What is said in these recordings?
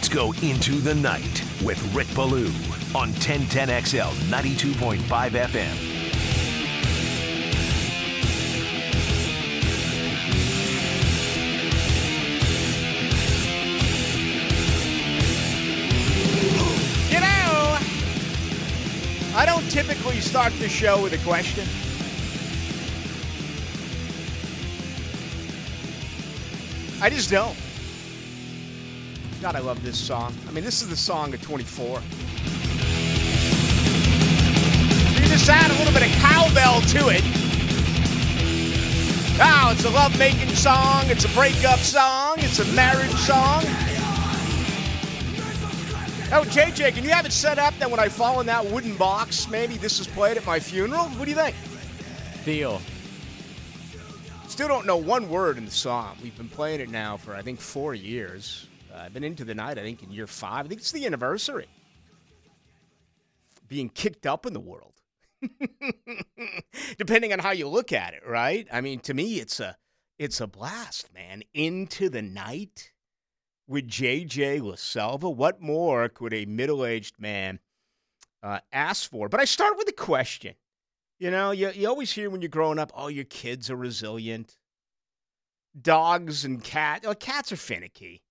Let's go into the night with Rick Ballou on 1010XL 92.5 FM. I don't typically start the show with a question. I just don't. God, I love this song. I mean, this is the song of 24. You just add a little bit of cowbell to it. Wow, it's a love making song, it's a breakup song, it's a marriage song. Oh, JJ, can you have it set up that when I fall in that wooden box, maybe this is played at my funeral? What do you think? Deal. Still don't know one word in the song. We've been playing it now for, I think, four years. Uh, I've been into the night, I think, in year five. I think it's the anniversary. Being kicked up in the world. Depending on how you look at it, right? I mean, to me, it's a it's a blast, man. Into the night with JJ LaSelva. What more could a middle-aged man uh, ask for? But I start with a question. You know, you, you always hear when you're growing up, oh, your kids are resilient. Dogs and cats, cats are finicky.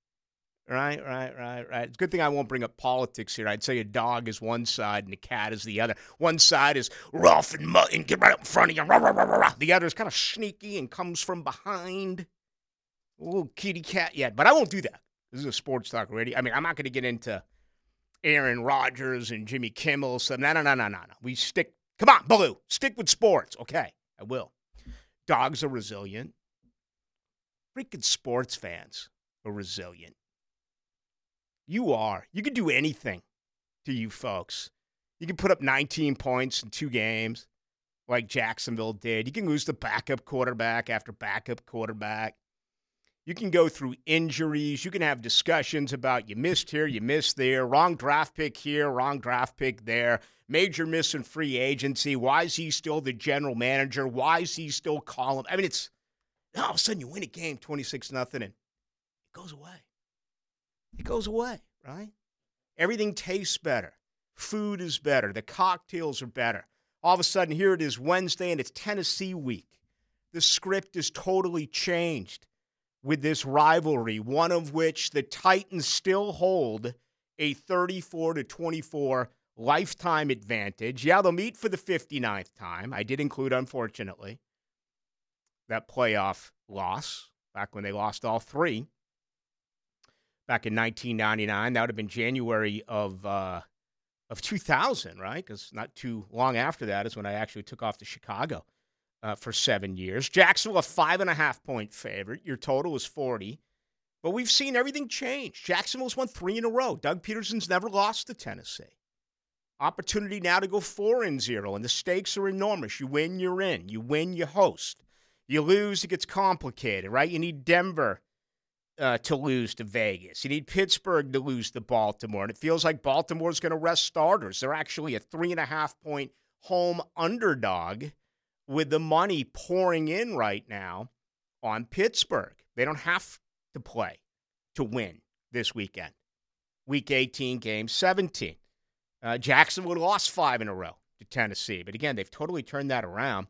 Right, right, right, right. It's a good thing I won't bring up politics here. I'd say a dog is one side and a cat is the other. One side is rough and and get right up in front of you. Rah, rah, rah, rah. The other is kind of sneaky and comes from behind. A little kitty cat yet, but I won't do that. This is a sports talk already. I mean, I'm not going to get into Aaron Rodgers and Jimmy Kimmel. So no, no, no, no, no, no. We stick. Come on, Ballou. Stick with sports. Okay, I will. Dogs are resilient. Freaking sports fans are resilient. You are. You can do anything to you folks. You can put up 19 points in two games like Jacksonville did. You can lose the backup quarterback after backup quarterback. You can go through injuries. You can have discussions about you missed here, you missed there, wrong draft pick here, wrong draft pick there, major miss in free agency. Why is he still the general manager? Why is he still calling? I mean, it's all of a sudden you win a game 26 nothing and it goes away. It goes away, right? Everything tastes better. Food is better. The cocktails are better. All of a sudden, here it is Wednesday and it's Tennessee week. The script is totally changed with this rivalry, one of which the Titans still hold a 34 to 24 lifetime advantage. Yeah, they'll meet for the 59th time. I did include, unfortunately, that playoff loss back when they lost all three back in 1999. That would have been January of uh, of 2000, right? Because not too long after that is when I actually took off to Chicago uh, for seven years. Jacksonville, a five and a half point favorite. Your total is 40. But we've seen everything change. Jacksonville's won three in a row. Doug Pederson's never lost to Tennessee. Opportunity now to go four and zero, and the stakes are enormous. You win, you're in. You win, you host. You lose, it gets complicated, right? You need Denver uh, to lose to Vegas. You need Pittsburgh to lose to Baltimore. And it feels like Baltimore's going to rest starters. They're actually a three and a half point home underdog with the money pouring in right now on Pittsburgh. They don't have to play to win this weekend. Week 18, game 17. Uh, Jacksonville lost five in a row to Tennessee. But again, they've totally turned that around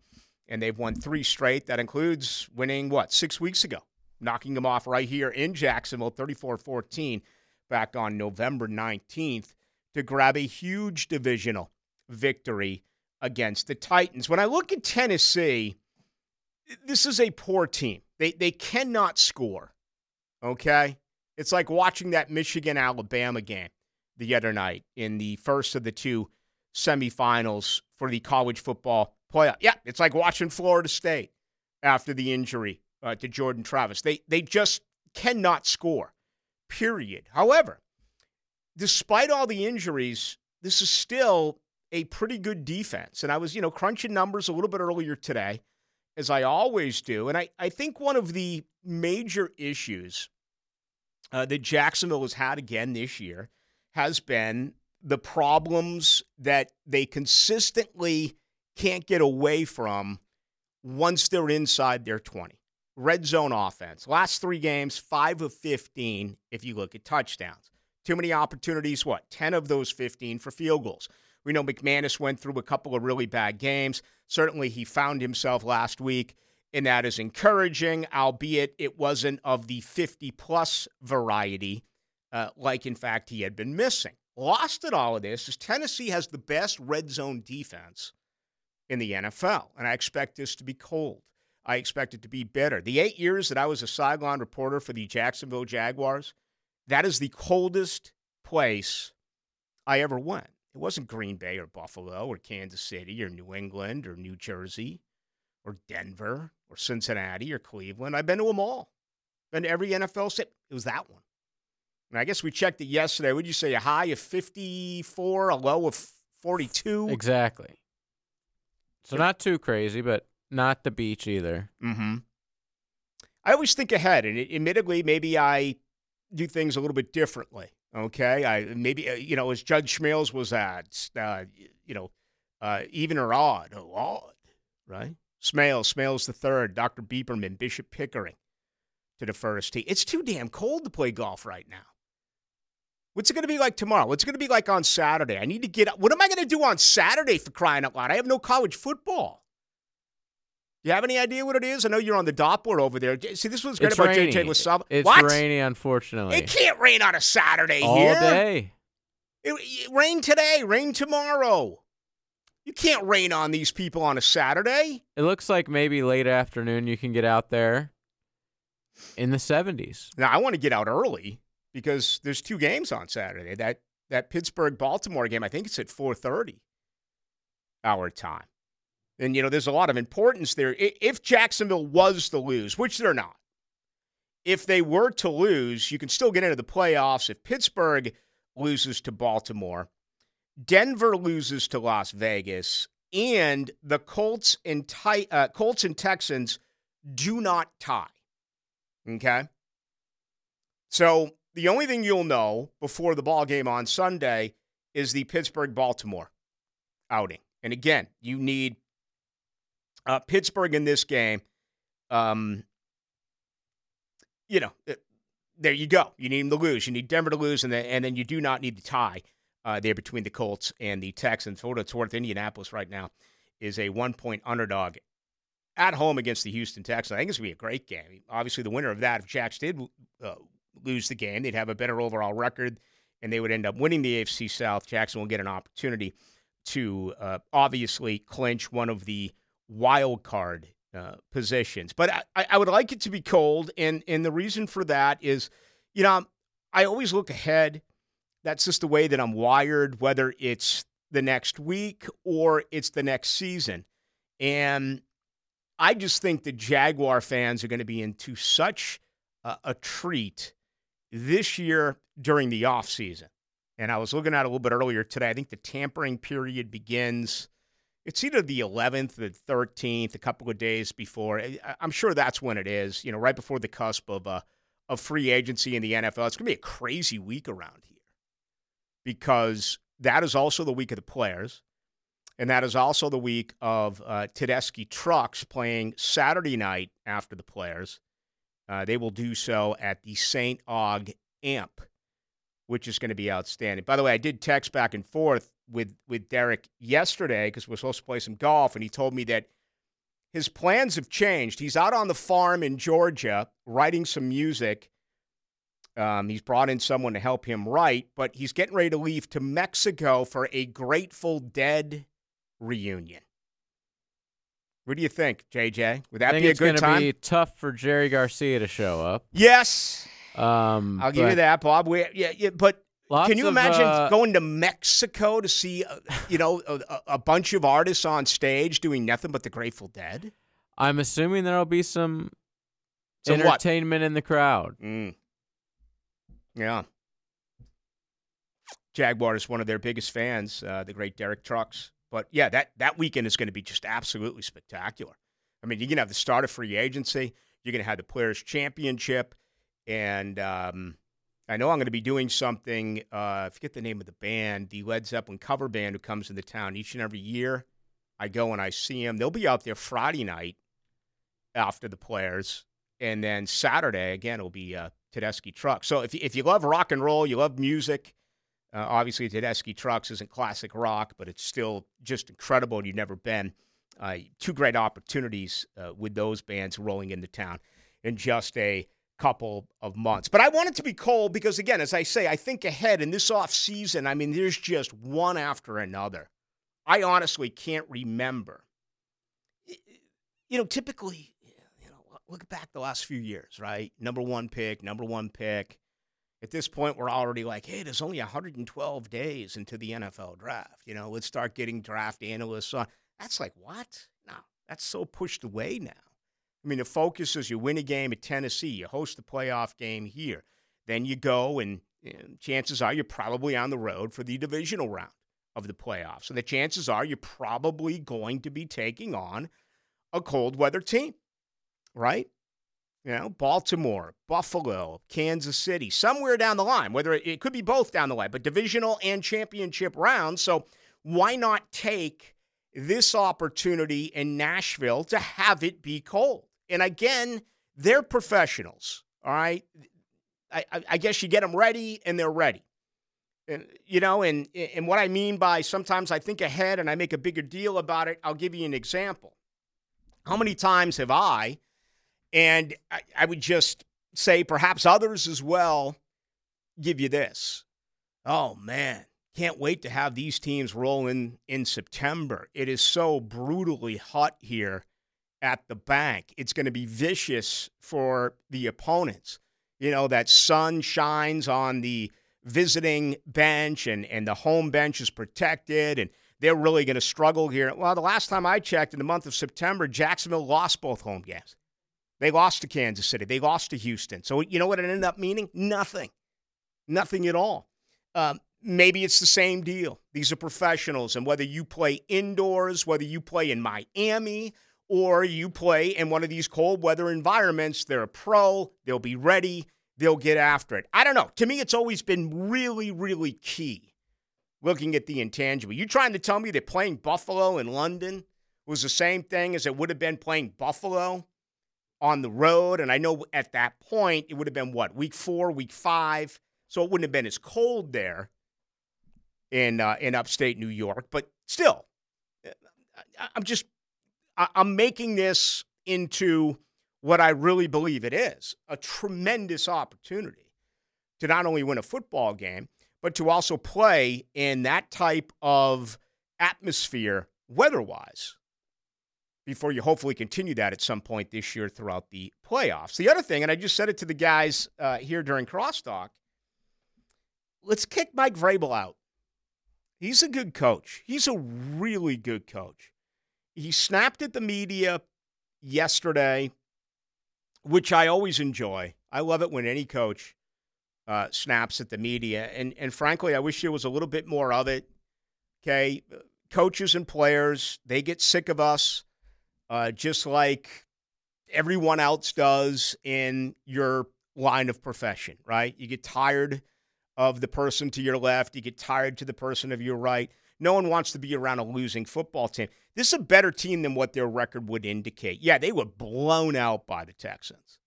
and they've won three straight. That includes winning, what, six weeks ago knocking them off right here in Jacksonville, 34 14, back on November 19th to grab a huge divisional victory against the Titans. When I look at Tennessee, this is a poor team. They, they cannot score, okay? It's like watching that Michigan Alabama game the other night in the first of the two semifinals for the college football playoff. Yeah, it's like watching Florida State after the injury uh, to Jordan Travis. They they just cannot score. Period. However, despite all the injuries, this is still a pretty good defense. And I was, you know, crunching numbers a little bit earlier today, as I always do. And I, I think one of the major issues uh, that Jacksonville has had again this year has been the problems that they consistently can't get away from once they're inside their 20 red zone offense. Last three games, five of 15, if you look at touchdowns. Too many opportunities, what? 10 of those 15 for field goals. We know McManus went through a couple of really bad games. Certainly, he found himself last week, and that is encouraging, albeit it wasn't of the 50 plus variety, uh, like in fact he had been missing. Lost at all of this is Tennessee has the best red zone defense in the NFL, and I expect this to be cold. I expect it to be better. The eight years that I was a sideline reporter for the Jacksonville Jaguars, that is the coldest place I ever went. It wasn't Green Bay or Buffalo or Kansas City or New England or New Jersey or Denver or Cincinnati or Cleveland. I've been to them all. Been to every NFL state. It was that one. And I guess we checked it yesterday. Would you say a high of 54, a low of 42? Exactly. So not too crazy, but not the beach either. Mm-hmm. I always think ahead, and admittedly, maybe I do things a little bit differently. Okay, I maybe uh, you know as Judge Smails was at, uh, you know, uh, even or odd, oh, odd, right? Smails, Smails the third, Dr. Beeperman, Bishop Pickering to the first tee. It's too damn cold to play golf right now. What's it going to be like tomorrow? What's it going to be like on Saturday? I need to get up. What am I going to do on Saturday for crying out loud? I have no college football. Do you have any idea what it is? I know you're on the Doppler over there. See, this was great It's about rainy. JJ LaSalle. It's what? rainy, unfortunately. It can't rain on a Saturday All here. day. It, it- rain today, rain tomorrow. You can't rain on these people on a Saturday. It looks like maybe late afternoon you can get out there in the 70s. Now I want to get out early because there's two games on Saturday. That that Pittsburgh Baltimore game, I think it's at 4:30 our time. And you know, there's a lot of importance there. If Jacksonville was to lose, which they're not, if they were to lose, you can still get into the playoffs. If Pittsburgh loses to Baltimore, Denver loses to Las Vegas, and the Colts and uh, Colts and Texans do not tie. Okay. So the only thing you'll know before the ball game on Sunday is the Pittsburgh Baltimore outing. And again, you need uh, Pittsburgh in this game. Um, you know, uh, there you go. You need them to lose. You need Denver to lose, and then and then you do not need the tie uh, there between the Colts and the Texans. For what it's worth, Indianapolis right now is a one point underdog at home against the Houston Texans. I think it's going to be a great game. Obviously, the winner of that, if Jacks did uh, lose the game, they'd have a better overall record and they would end up winning the AFC South. Jackson will get an opportunity to uh, obviously clinch one of the wild card uh, positions. But I, I would like it to be cold, and and the reason for that is, you know, I always look ahead. That's just the way that I'm wired, whether it's the next week or it's the next season. And I just think the Jaguar fans are going to be into such a, a treat this year during the offseason. And I was looking at it a little bit earlier today. I think the tampering period begins. It's either the 11th or the 13th, a couple of days before. I- I'm sure that's when it is. You know, right before the cusp of uh, of free agency in the NFL. It's going to be a crazy week around here because that is also the week of the players, and that is also the week of uh, Tedeschi Trucks playing Saturday night after the players. Uh, they will do so at the St. Aug Amp, which is going to be outstanding. By the way, I did text back and forth with with Derek yesterday because we're supposed to play some golf, and he told me that his plans have changed. He's out on the farm in Georgia writing some music. Um, he's brought in someone to help him write, but he's getting ready to leave to Mexico for a Grateful Dead reunion. What do you think, JJ? Would that I think be a it's good time? be tough for Jerry Garcia to show up. yes, Um, I'll give you that, Bob. We, yeah, yeah, but lots Can you of, imagine uh, going to Mexico to see, uh, you know, a, a- bunch of artists on stage doing nothing but the Grateful Dead? I'm assuming there'll be some Some what? entertainment in the crowd. Mm. Yeah. Jaguar is one of their biggest fans, uh, the great Derek Trucks. But yeah, that, that weekend is going to be just absolutely spectacular. I mean, you're going to have the start of free agency, you're going to have the Players' Championship, and um, I know I'm going to be doing something. Uh, I forget the name of the band, the Led Zeppelin cover band who comes into town each and every year. I go and I see them. They'll be out there Friday night after the Players, and then Saturday again it'll be uh, Tedeschi Trucks. So if, if you love rock and roll, you love music, uh, obviously Tedeschi Trucks isn't classic rock, but it's still just incredible and you've never been. Uh, two great opportunities uh, with those bands rolling into town in just a couple of months. But I want it to be cold because, again, as I say, I think ahead in this off season, I mean, there's just one after another. I honestly can't remember. You know, typically, you know, look back the last few years, right? Number one pick, number one pick. At this point, we're already like, hey, there's only 112 days into the NFL draft. You know, let's start getting draft analysts on. That's like, what? No, that's so pushed away now. I mean, the focus is you win a game at Tennessee, you host the playoff game here. Then you go, and, chances are you're probably on the road for the divisional round of the playoffs. So the chances are you're probably going to be taking on a cold weather team, right? You know, Baltimore, Buffalo, Kansas City, somewhere down the line, whether it, it could be both down the line, but divisional and championship rounds. So why not take this opportunity in Nashville to have it be cold? And again, they're professionals, all right? I, I, guess you get them ready and they're ready. And, you know, and, and what I mean by sometimes I think ahead and I make a bigger deal about it, I'll give you an example. How many times have I, and I, I would just say perhaps others as well, give you this? Oh, man, can't wait to have these teams roll in in September. It is so brutally hot here at the bank. It's going to be vicious for the opponents. You know, that sun shines on the visiting bench and, and the home bench is protected and they're really going to struggle here. Well, the last time I checked in the month of September, Jacksonville lost both home games. They lost to Kansas City. They lost to Houston. So, you know what it ended up meaning? Nothing. Nothing at all. Um, maybe it's the same deal. These are professionals, and whether you play indoors, whether you play in Miami, or you play in one of these cold weather environments, they're a pro, they'll be ready, they'll get after it. I don't know. To me, it's always been really, really key looking at the intangible. You trying to tell me that playing Buffalo in London was the same thing as it would have been playing Buffalo on the road? And I know at that point it would have been what, week four, week five. So it wouldn't have been as cold there in uh, in upstate New York, but still, uh, I'm just I'm making this into what I really believe it is a tremendous opportunity to not only win a football game, but to also play in that type of atmosphere weather wise before you hopefully continue that at some point this year throughout the playoffs. The other thing, and I just said it to the guys uh, here during crosstalk, let's kick Mike Vrabel out. He's a good coach. He's a really good coach he snapped at the media yesterday, which I always enjoy. I love it when any coach uh, snaps at the media, and and frankly, I wish there was a little bit more of it. Okay, coaches and players they get sick of us, uh, just like everyone else does in your line of profession, right? You get tired of the person to your left, you get tired to the person of your right. No one wants to be around a losing football team. This is a better team than what their record would indicate. Yeah, they were blown out by the Texans.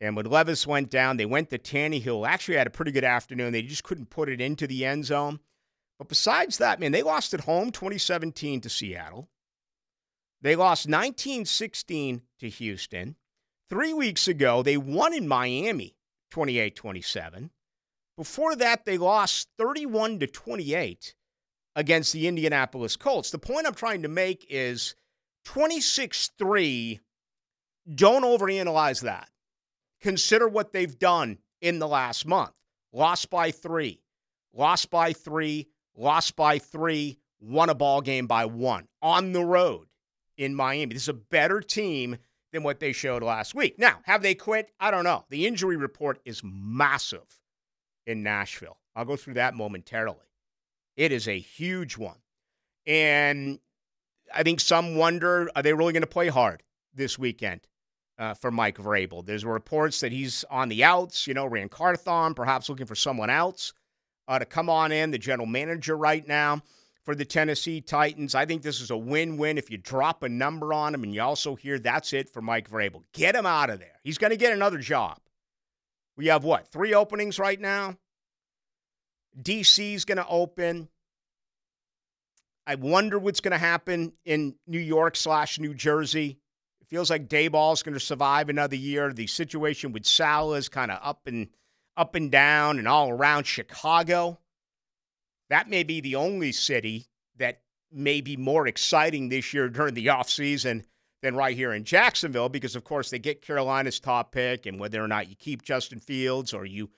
And when Levis went down, they went to Tannehill. Actually, had a pretty good afternoon. They just couldn't put it into the end zone. But besides that, man, they lost at home 2017 to Seattle. They lost 19 16 to Houston. Three weeks ago, they won in Miami 28 27. Before that, they lost 31 to 28 against the Indianapolis Colts. The point I'm trying to make is 26 3, don't overanalyze that. Consider what they've done in the last month. Lost by three, lost by three, lost by three, won a ball game by one on the road in Miami. This is a better team than what they showed last week. Now, have they quit? I don't know. The injury report is massive in Nashville. I'll go through that momentarily. It is a huge one. And I think some wonder are they really going to play hard this weekend uh, for Mike Vrabel? There's reports that he's on the outs, you know, Ran Carthon, perhaps looking for someone else uh, to come on in, the general manager right now for the Tennessee Titans. I think this is a win win if you drop a number on him and you also hear that's it for Mike Vrabel. Get him out of there. He's going to get another job. We have what, three openings right now? DC's going to open. I wonder what's going to happen in New York slash New Jersey. It feels like Daboll is going to survive another year. The situation with Saleh is kind of up and up and down and all around Chicago. That may be the only city that may be more exciting this year during the offseason than right here in Jacksonville because, of course, they get Carolina's top pick, and whether or not you keep Justin Fields or you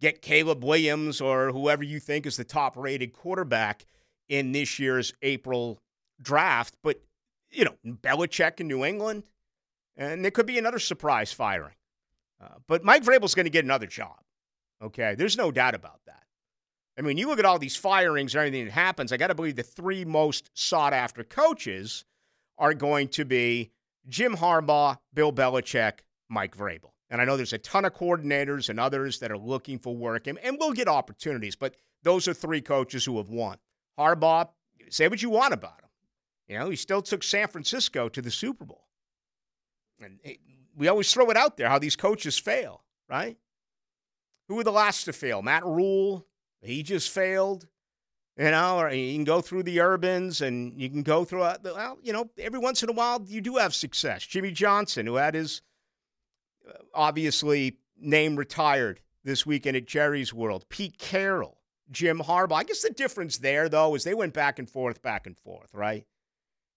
get Caleb Williams or whoever you think is the top rated quarterback in this year's April draft. But, you know, Belichick in New England, and there could be another surprise firing. Uh, but Mike Vrabel's going to get another job. Okay. There's no doubt about that. I mean, you look at all these firings and everything that happens, I got to believe the three most sought after coaches are going to be Jim Harbaugh, Bill Belichick, Mike Vrabel. And I know there's a ton of coordinators and others that are looking for work and, and will get opportunities, but those are three coaches who have won. Harbaugh, say what you want about him. You know, he still took San Francisco to the Super Bowl. And it, we always throw it out there how these coaches fail, right? Who were the last to fail? Matt Rhule, he just failed. You know, or you can go through the urbans and you can go through, well, you know, every once in a while you do have success. Jimmy Johnson, who had his uh, obviously name retired this weekend at Jerry's World. Pete Carroll, Jim Harbaugh. I guess the difference there, though, is they went back and forth, back and forth, right?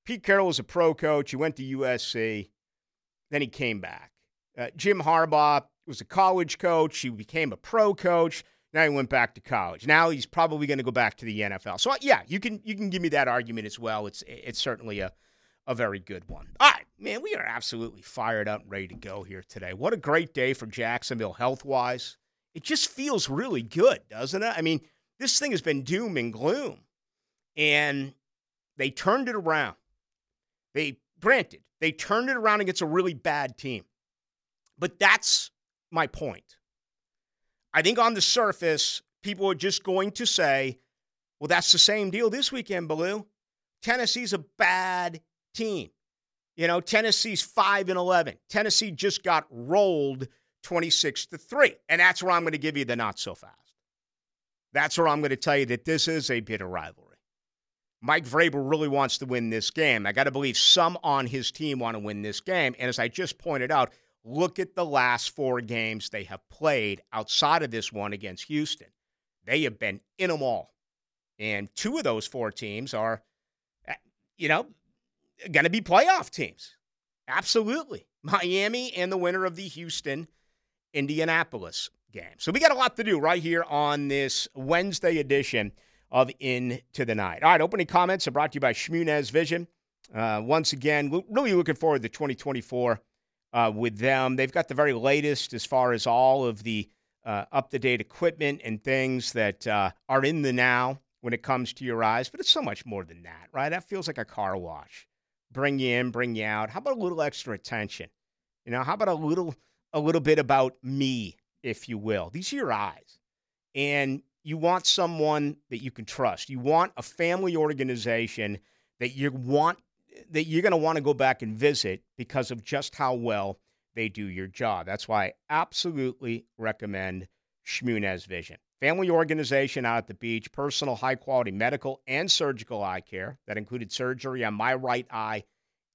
Pete Carroll was a pro coach. He went to USC. Then he came back. Uh, Jim Harbaugh was a college coach. He became a pro coach. Now he went back to college. Now he's probably going to go back to the NFL. So yeah, you can you can give me that argument as well. It's it's certainly a a very good one. All right, man, we are absolutely fired up, and ready to go here today. What a great day for Jacksonville health wise. It just feels really good, doesn't it? I mean, this thing has been doom and gloom, and they turned it around. They granted they turned it around against a really bad team, but that's my point. I think on the surface, people are just going to say, well, that's the same deal this weekend, Ballou. Tennessee's a bad team. You know, Tennessee's 5 and 11. Tennessee just got rolled 26 to 3. And that's where I'm going to give you the not so fast. That's where I'm going to tell you that this is a bitter rivalry. Mike Vrabel really wants to win this game. I got to believe some on his team want to win this game. And as I just pointed out, Look at the last four games they have played outside of this one against Houston. They have been in them all. And two of those four teams are, eh, you know, going to be playoff teams. Absolutely. Miami and the winner of the Houston Indianapolis game. So we got a lot to do right here on this Wednesday edition of Into the Night. All right, opening comments are brought to you by Shmunez Vision. Uh, once again, really looking forward to 2024 uh, with them. They've got the very latest as far as all of the uh, up to date equipment and things that uh, are in the now when it comes to your eyes. But it's so much more than that, right? That feels like a car wash. Bring you in, bring you out. How about a little extra attention? You know, how about a little a little bit about me, if you will? These are your eyes. And you want someone that you can trust. You want a family organization that you want that you're going to want to go back and visit because of just how well they do your job. That's why I absolutely recommend Shmunez Vision. Family organization out at the beach, personal high quality medical and surgical eye care that included surgery on my right eye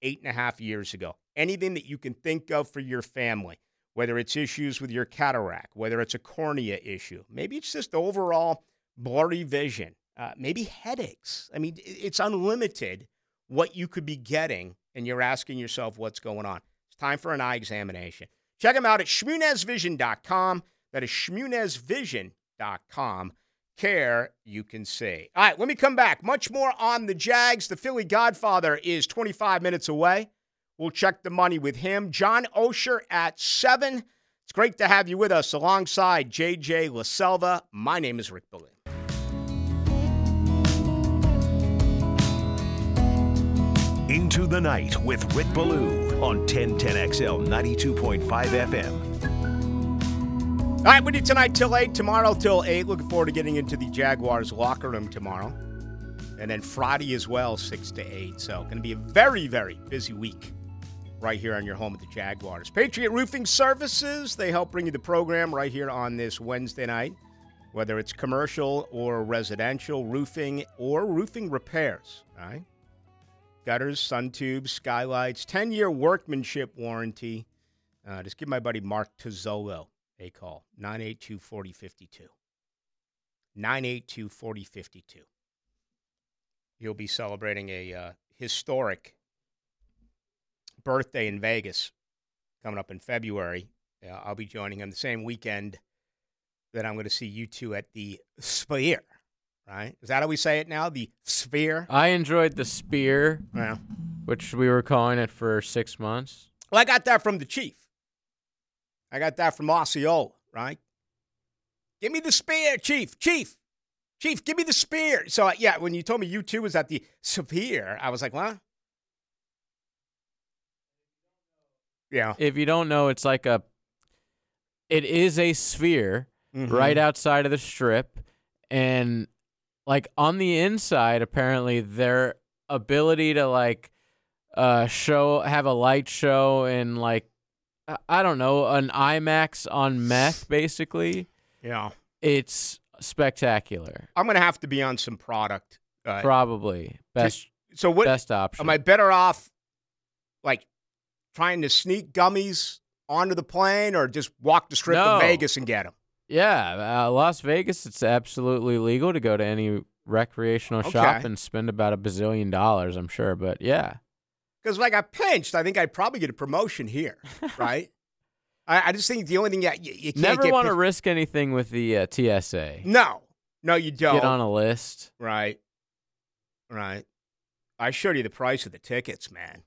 eight and a half years ago. Anything that you can think of for your family, whether it's issues with your cataract, whether it's a cornea issue, maybe it's just overall blurry vision, uh, maybe headaches. I mean, it's unlimited what you could be getting, and you're asking yourself what's going on. It's time for an eye examination. Check them out at shmunezvision.com. That is shmunezvision.com. Care you can see. All right, let me come back. Much more on the Jags. The Philly Godfather is 25 minutes away. We'll check the money with him. John Oehser at 7. It's great to have you with us alongside JJ LaSelva. My name is Rick Ballou. Into the Night with Rick Ballou on 1010XL 92.5 FM. All right, we you tonight till 8, tomorrow till 8. Looking forward to getting into the Jaguars locker room tomorrow. And then Friday as well, 6 to 8. So, going to be a very, very busy week right here on your home of the Jaguars. Patriot Roofing Services, they help bring you the program right here on this Wednesday night, whether it's commercial or residential roofing or roofing repairs, all right? Gutters, sun tubes, skylights, 10 year workmanship warranty. Uh, just give my buddy Mark Tozzolo a call, 982 4052. 982 4052. He'll be celebrating a uh, historic birthday in Vegas coming up in February. Uh, I'll be joining him the same weekend that I'm going to see U2 at the Sphere. Right? Is that how we say it now? The Sphere. I enjoyed the spear, Yeah. which we were calling it for six months. Well, I got that from the chief. I got that from Osceola, right? Give me the spear, chief. Chief. Chief, give me the spear. So, uh, yeah, when you told me U2 was at the Sphere, I was like, what? Yeah. If you don't know, it's like a. It is a sphere Mhm. right outside of the strip, and like on the inside, apparently their ability to like uh show have a light show and like I- don't know an IMAX on meth basically. Yeah. It's spectacular. I'm going to have to be on some product. Uh, Probably best so, what best option. am I better off, like, trying to sneak gummies onto the plane or just walk the strip No. of Vegas and get them? Yeah, uh, Las Vegas. It's absolutely legal to go to any recreational shop and spend about a bazillion dollars. I'm sure, but yeah, Because, if I got pinched, I think I'd probably get a promotion here, right? I, I just think the only thing that you, you never want to risk anything with the uh, TSA. No, no, you don't. Get on a list. Right, right. I showed you the price of the tickets, man.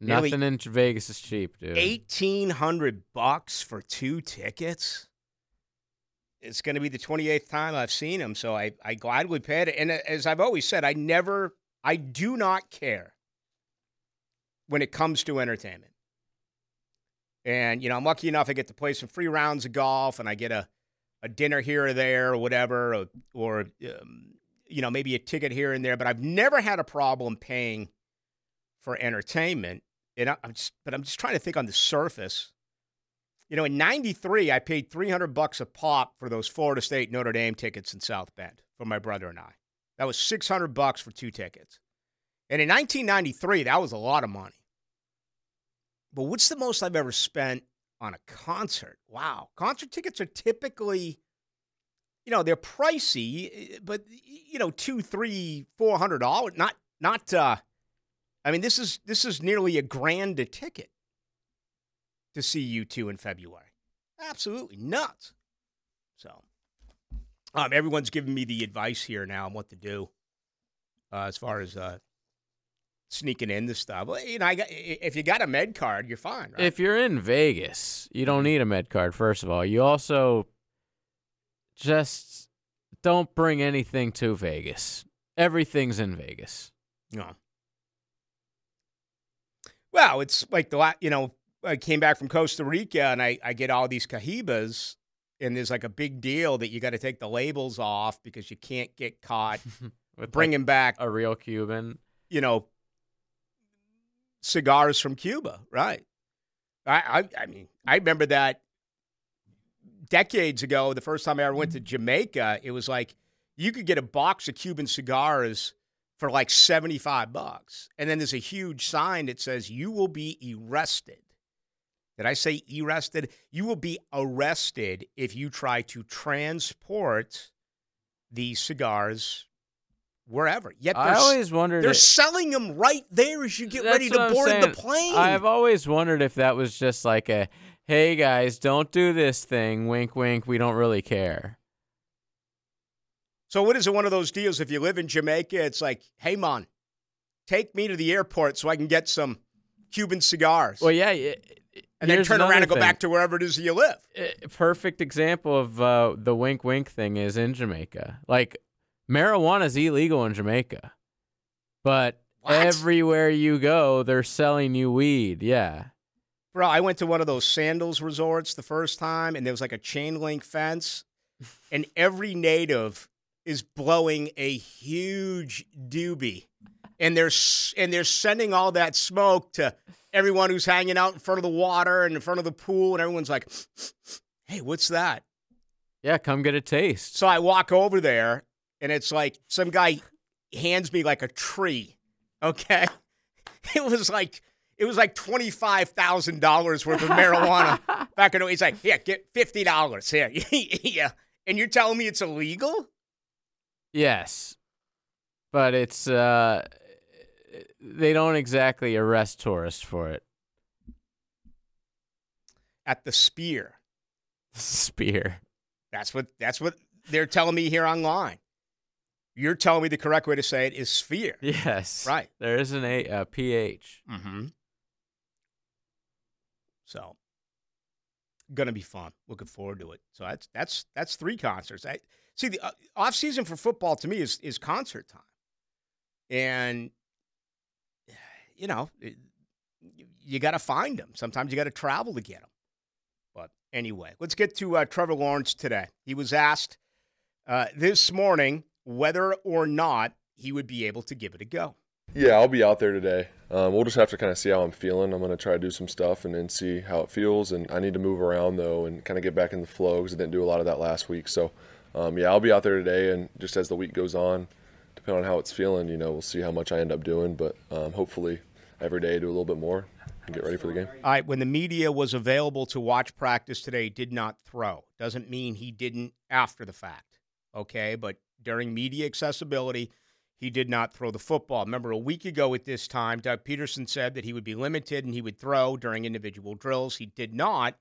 Nearly- Nothing in Vegas is cheap, dude. Eighteen hundred bucks for two tickets. It's going to be the twenty eighth time I've seen them, so I I gladly paid it. And as I've always said, I never, I do not care when it comes to entertainment. And you know, I'm lucky enough I get to play some free rounds of golf, and I get a a dinner here or there or whatever, or, or um, you know maybe a ticket here and there. But I've never had a problem paying for entertainment. And I- I'm just, but I'm just trying to think on the surface. You know, in '93, I paid 300 bucks a pop for those Florida State Notre Dame tickets in South Bend for my brother and I. That was 600 bucks for two tickets. And in 1993, that was a lot of money. But what's the most I've ever spent on a concert? Wow, concert tickets are typically, you know, they're pricey, but you know, two, three, four hundred dollars. Not, not. uh I mean, this is this is nearly a grand a ticket to see U2 in February. Absolutely nuts. So, um, everyone's giving me the advice here now on what to do uh, as far as uh, sneaking in the stuff. Well, you know, I got, if you got a med card, you're fine, right? If you're in Vegas, you don't mm-hmm. need a med card. First of all, you also just don't bring anything to Vegas. Everything's in Vegas. No. Well, it's like the la- you know I came back from Costa Rica and I I get all these Cohibas and there's like a big deal that you got to take the labels off because you can't get caught With bringing like, back a real Cuban. you know cigars from Cuba, right? I I, I mean I remember that decades ago. The first time I ever went to mm-hmm. Jamaica, it was like you could get a box of Cuban cigars for like 75 bucks. And then there's a huge sign that says, You will be arrested. Did I say arrested? You will be arrested if you try to transport these cigars wherever. Yet I they're, always wondered. they're it- selling them right there as you get ready to board the plane. I've always wondered if that was just like a, hey guys, don't do this thing. Wink, wink. We don't really care. So what is it one of those deals? If you live in Jamaica, it's like, hey man, take me to the airport so I can get some Cuban cigars. Well, yeah. it- and then turn around and go thing. back to wherever it is you live. perfect example of uh, the wink wink thing is in Jamaica. Like marijuana is illegal in Jamaica, but What? everywhere you go, they're selling you weed. Yeah. Bro, I went to one of those sandals resorts the first time, and there was like a chain link fence, and every native is blowing a huge doobie, and they're and they're sending all that smoke to everyone who's hanging out in front of the water and in front of the pool, and everyone's like, "Hey, what's that?" Yeah, come get a taste. So I walk over there, and it's like some guy hands me like a tree. Okay, it was like it was like twenty five thousand dollars worth of marijuana back in. He's like, "Yeah, get fifty dollars here." yeah, and you're telling me it's illegal? Yes, but it's uh, they don't exactly arrest tourists for it. At the Spear. Spear. That's what that's what they're telling me here online. You're telling me the correct way to say it is sphere. Yes. Right. There is an a, a ph. Mm-hmm. So, gonna be fun. Looking forward to it. So that's that's that's three concerts. I see the uh, off season for football to me is is concert time, and you know it, you got to find them. Sometimes you got to travel to get them. But anyway, let's get to uh, Trevor Lawrence today. He was asked uh, this morning whether or not he would be able to give it a go. Yeah, I'll be out there today. Um, we'll just have to kind of see how I'm feeling. I'm going to try to do some stuff and then see how it feels. And I need to move around though and kind of get back in the flow because I didn't do a lot of that last week. So, um, yeah, I'll be out there today. And just as the week goes on, depending on how it's feeling, you know, we'll see how much I end up doing. But um, hopefully, every day do a little bit more and get ready for the game. All right, when the media was available to watch practice today, did not throw. Doesn't mean he didn't after the fact. Okay, but during media accessibility, he did not throw the football. Remember, a week ago at this time, Doug Pederson said that he would be limited and he would throw during individual drills. He did not.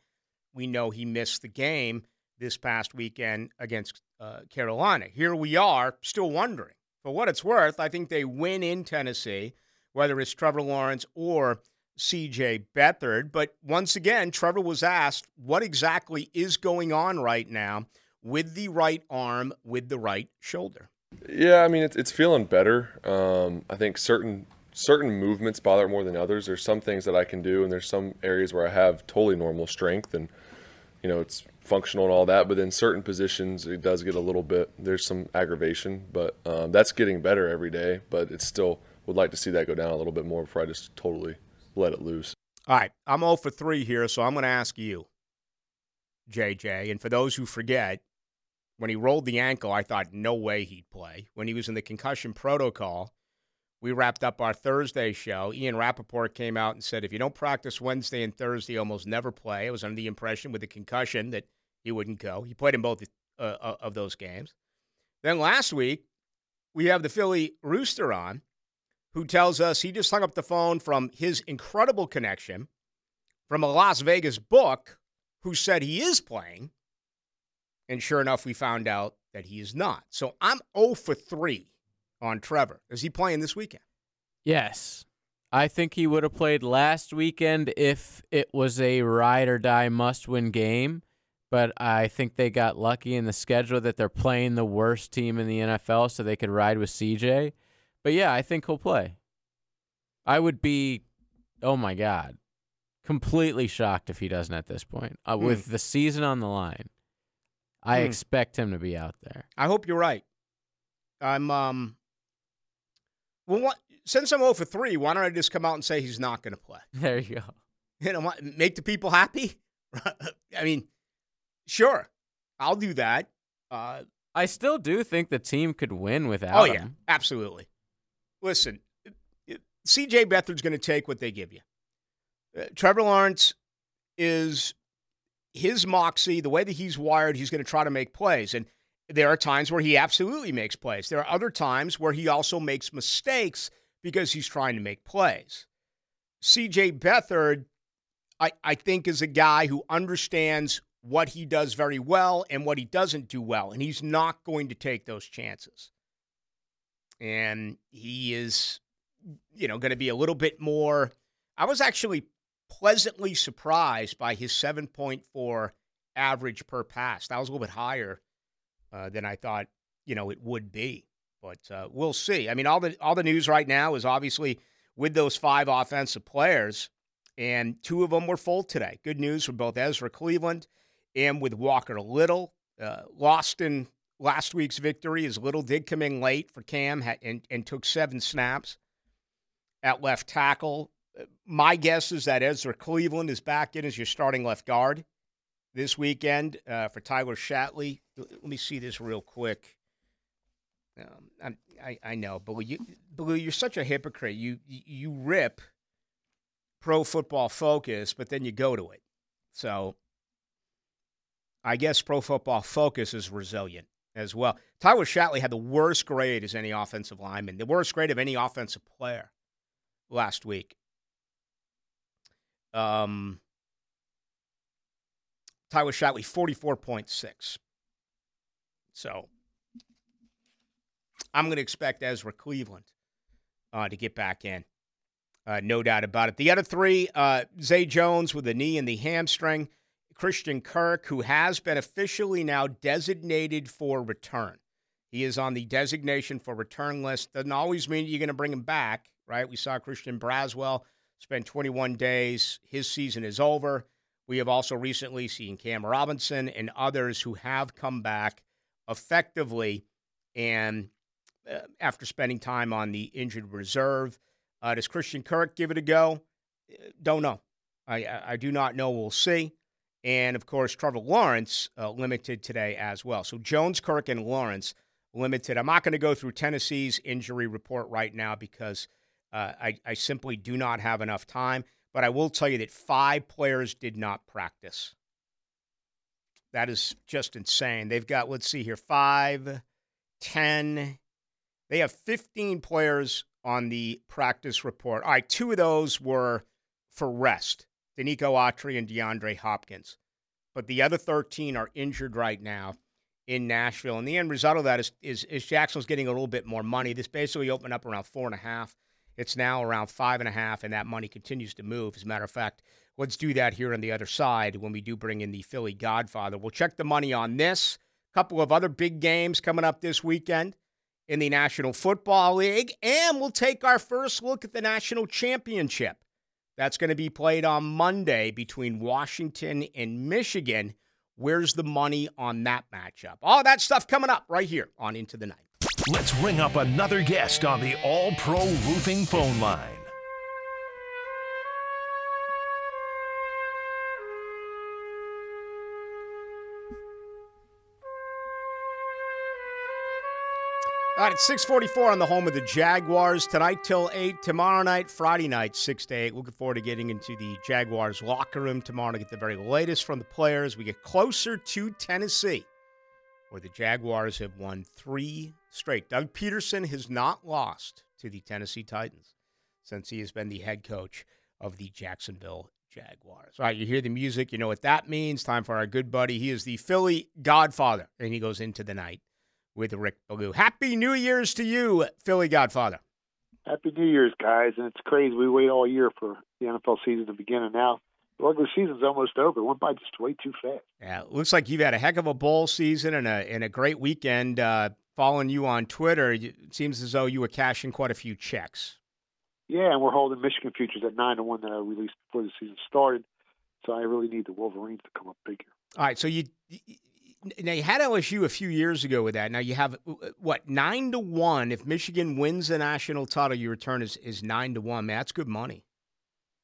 We know he missed the game this past weekend against uh, Carolina. Here we are, still wondering. For what it's worth, I think they win in Tennessee, whether it's Trevor Lawrence or CJ Beathard. But once again, Trevor was asked what exactly is going on right now with the right arm, with the right shoulder. Yeah, I mean it's it's feeling better. Um, I think certain certain movements bother more than others. There's some things that I can do, and there's some areas where I have totally normal strength, and you know it's functional and all that. But in certain positions, it does get a little bit. There's some aggravation, but um, that's getting better every day. But it's still would like to see that go down a little bit more before I just totally let it loose. All right, I'm 0 for 3 here, so I'm going to ask you, JJ. And for those who forget, when he rolled the ankle, I thought no way he'd play. When he was in the concussion protocol, we wrapped up our Thursday show. Ian Rapoport came out and said, if you don't practice Wednesday and Thursday, almost never play. I was under the impression with the concussion that he wouldn't go. He played in both uh, uh, of those games. Then last week, we have the Philly Rooster on, who tells us he just hung up the phone from his incredible connection from a Las Vegas book who said he is playing. And sure enough, we found out that he is not. So I'm 0 for 3 on Trevor. Is he playing this weekend? Yes. I think he would have played last weekend if it was a ride or die must win game. But I think they got lucky in the schedule that they're playing the worst team in the NFL so they could ride with CJ. But yeah, I think he'll play. I would be, oh my God, completely shocked if he doesn't at this point. Uh, Hmm. With the season on the line, I Hmm. expect him to be out there. I hope you're right. I'm um. Well, what, since I'm 0 for 3, why don't I just come out and say he's not going to play? There you go. You know, make the people happy. I mean, sure, I'll do that. Uh, I still do think the team could win without oh yeah, him. absolutely. Listen, C.J. Beathard's going to take what they give you. Uh, Trevor Lawrence is his moxie, the way that he's wired. He's going to try to make plays, and there are times where he absolutely makes plays. There are other times where he also makes mistakes because he's trying to make plays. C.J. Beathard, I, I think, is a guy who understands what he does very well and what he doesn't do well, and he's not going to take those chances and he is you know going to be a little bit more i was actually pleasantly surprised by his 7.4 average per pass. That was a little bit higher uh, than i thought you know it would be but uh, we'll see. I mean all the all the news right now is obviously with those five offensive players and two of them were full today. Good news for both ezra cleveland and with walker little. Uh, lost in last week's victory as Little did come in late for Cam and, and took seven snaps at left tackle. My guess is that Ezra Cleveland is back in as your starting left guard this weekend uh, for Tyler Shatley. Let me see this real quick. Um, I, I know, Blue, you, Blue, you're such a hypocrite. You you rip Pro Football Focus, but then you go to it. So I guess Pro Football Focus is resilient as well. Tyler Shatley had the worst grade as any offensive lineman, the worst grade of any offensive player last week. Um, Tyler Shatley, 44.6. So I'm going to expect Ezra Cleveland uh, to get back in. Uh, no doubt about it. The other three, uh, Zay Jones with the knee and the hamstring. Christian Kirk, who has been officially now designated for return. He is on the designation for return list. Doesn't always mean you're going to bring him back, right? We saw Christian Braswell spend 21 days. His season is over. We have also recently seen Cam Robinson and others who have come back effectively and uh, after spending time on the injured reserve. Uh, does Christian Kirk give it a go? Uh, don't know. I, I, do not know. We'll see. And of course, Trevor Lawrence uh, limited today as well. So Jones, Kirk, and Lawrence limited. I'm not going to go through Tennessee's injury report right now because uh, I, I simply do not have enough time. But I will tell you that five players did not practice. That is just insane. They've got, let's see here, five, ten. They have 15 players on the practice report. All right, two of those were for rest. Denico Autry and DeAndre Hopkins. But the other 13 are injured right now in Nashville. And the end result of that is, is, is Jackson's getting a little bit more money. This basically opened up around four and a half. It's now around five and a half, and that money continues to move. As a matter of fact, let's do that here on the other side when we do bring in the Philly Godfather. We'll check the money on this. A couple of other big games coming up this weekend in the National Football League, and we'll take our first look at the national championship. That's going to be played on Monday between Washington and Michigan. Where's the money on that matchup? All that stuff coming up right here on Into the Night. Let's ring up another guest on the All Pro Roofing phone line. All right, it's 644 on the home of the Jaguars. Tonight till 8. Tomorrow night, Friday night, 6 to 8. Looking forward to getting into the Jaguars locker room tomorrow to get the very latest from the players. We get closer to Tennessee, where the Jaguars have won three straight. Doug Pederson has not lost to the Tennessee Titans since he has been the head coach of the Jacksonville Jaguars. All right, you hear the music. You know what that means. Time for our good buddy. He is the Philly Godfather, and he goes into the night with Rick Ballou. Happy New Year's to you, Philly Godfather. Happy New Year's, guys. And it's crazy. We wait all year for the NFL season to begin, and now regular season's almost over. It went by just way too fast. Yeah, it looks like you've had a heck of a bowl season and a and a great weekend. Uh, following you on Twitter, it seems as though you were cashing quite a few checks. Yeah, and we're holding Michigan futures at nine to one that I released before the season started. So I really need the Wolverines to come up big here. All right, so you now you had LSU a few years ago with that. Now you have what nine to one. If Michigan wins the national title, your return is, is nine to one. Man, that's good money.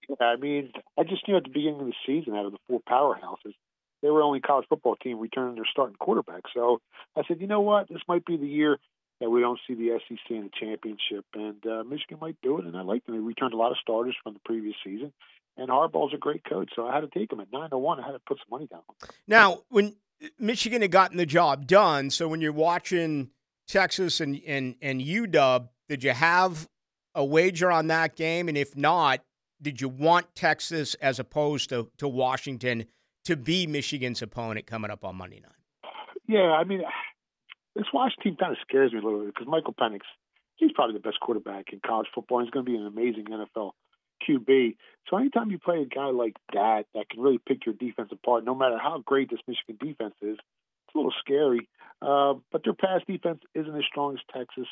Yeah, I mean, I just knew at the beginning of the season, out of the four powerhouses, they were only college football team returning their starting quarterback. So I said, you know what, this might be the year that we don't see the SEC in the championship, and uh, Michigan might do it. And I like them. They returned a lot of starters from the previous season, and Harbaugh's a great coach, so I had to take him at nine to one. I had to put some money down. Now, when Michigan had gotten the job done. So when you're watching Texas and, and, and UW, did you have a wager on that game? And if not, did you want Texas as opposed to, to Washington to be Michigan's opponent coming up on Monday night? Yeah, I mean, this Washington team kind of scares me a little bit because Michael Penix, he's probably the best quarterback in college football. He's going to be an amazing NFL QB. So anytime you play a guy like that that can really pick your defense apart, no matter how great this Michigan defense is, it's a little scary. Uh, but their pass defense isn't as strong as Texas,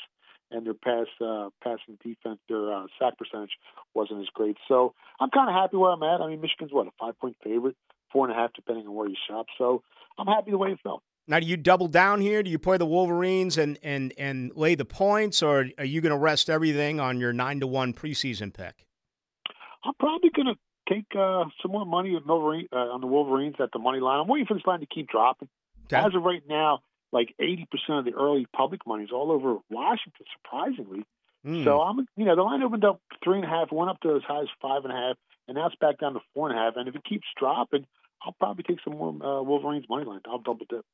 and their pass uh, passing defense, their uh, sack percentage wasn't as great. So I'm kind of happy where I'm at. I mean, Michigan's what a five point favorite, four and a half depending on where you shop. So I'm happy the way it felt. Now, do you double down here? Do you play the Wolverines and and and lay the points, or are you going to rest everything on your nine to one preseason pick? I'm probably going to take uh, some more money on, Wolverine, uh, on the Wolverines at the money line. I'm waiting for this line to keep dropping. Okay. As of right now, like 80% of the early public money is all over Washington, surprisingly. Mm. So I'm, you know, the line opened up three and a half, went up to as high as five and a half, and now it's back down to four and a half. And if it keeps dropping, I'll probably take some more uh, Wolverines money line. I'll double dip.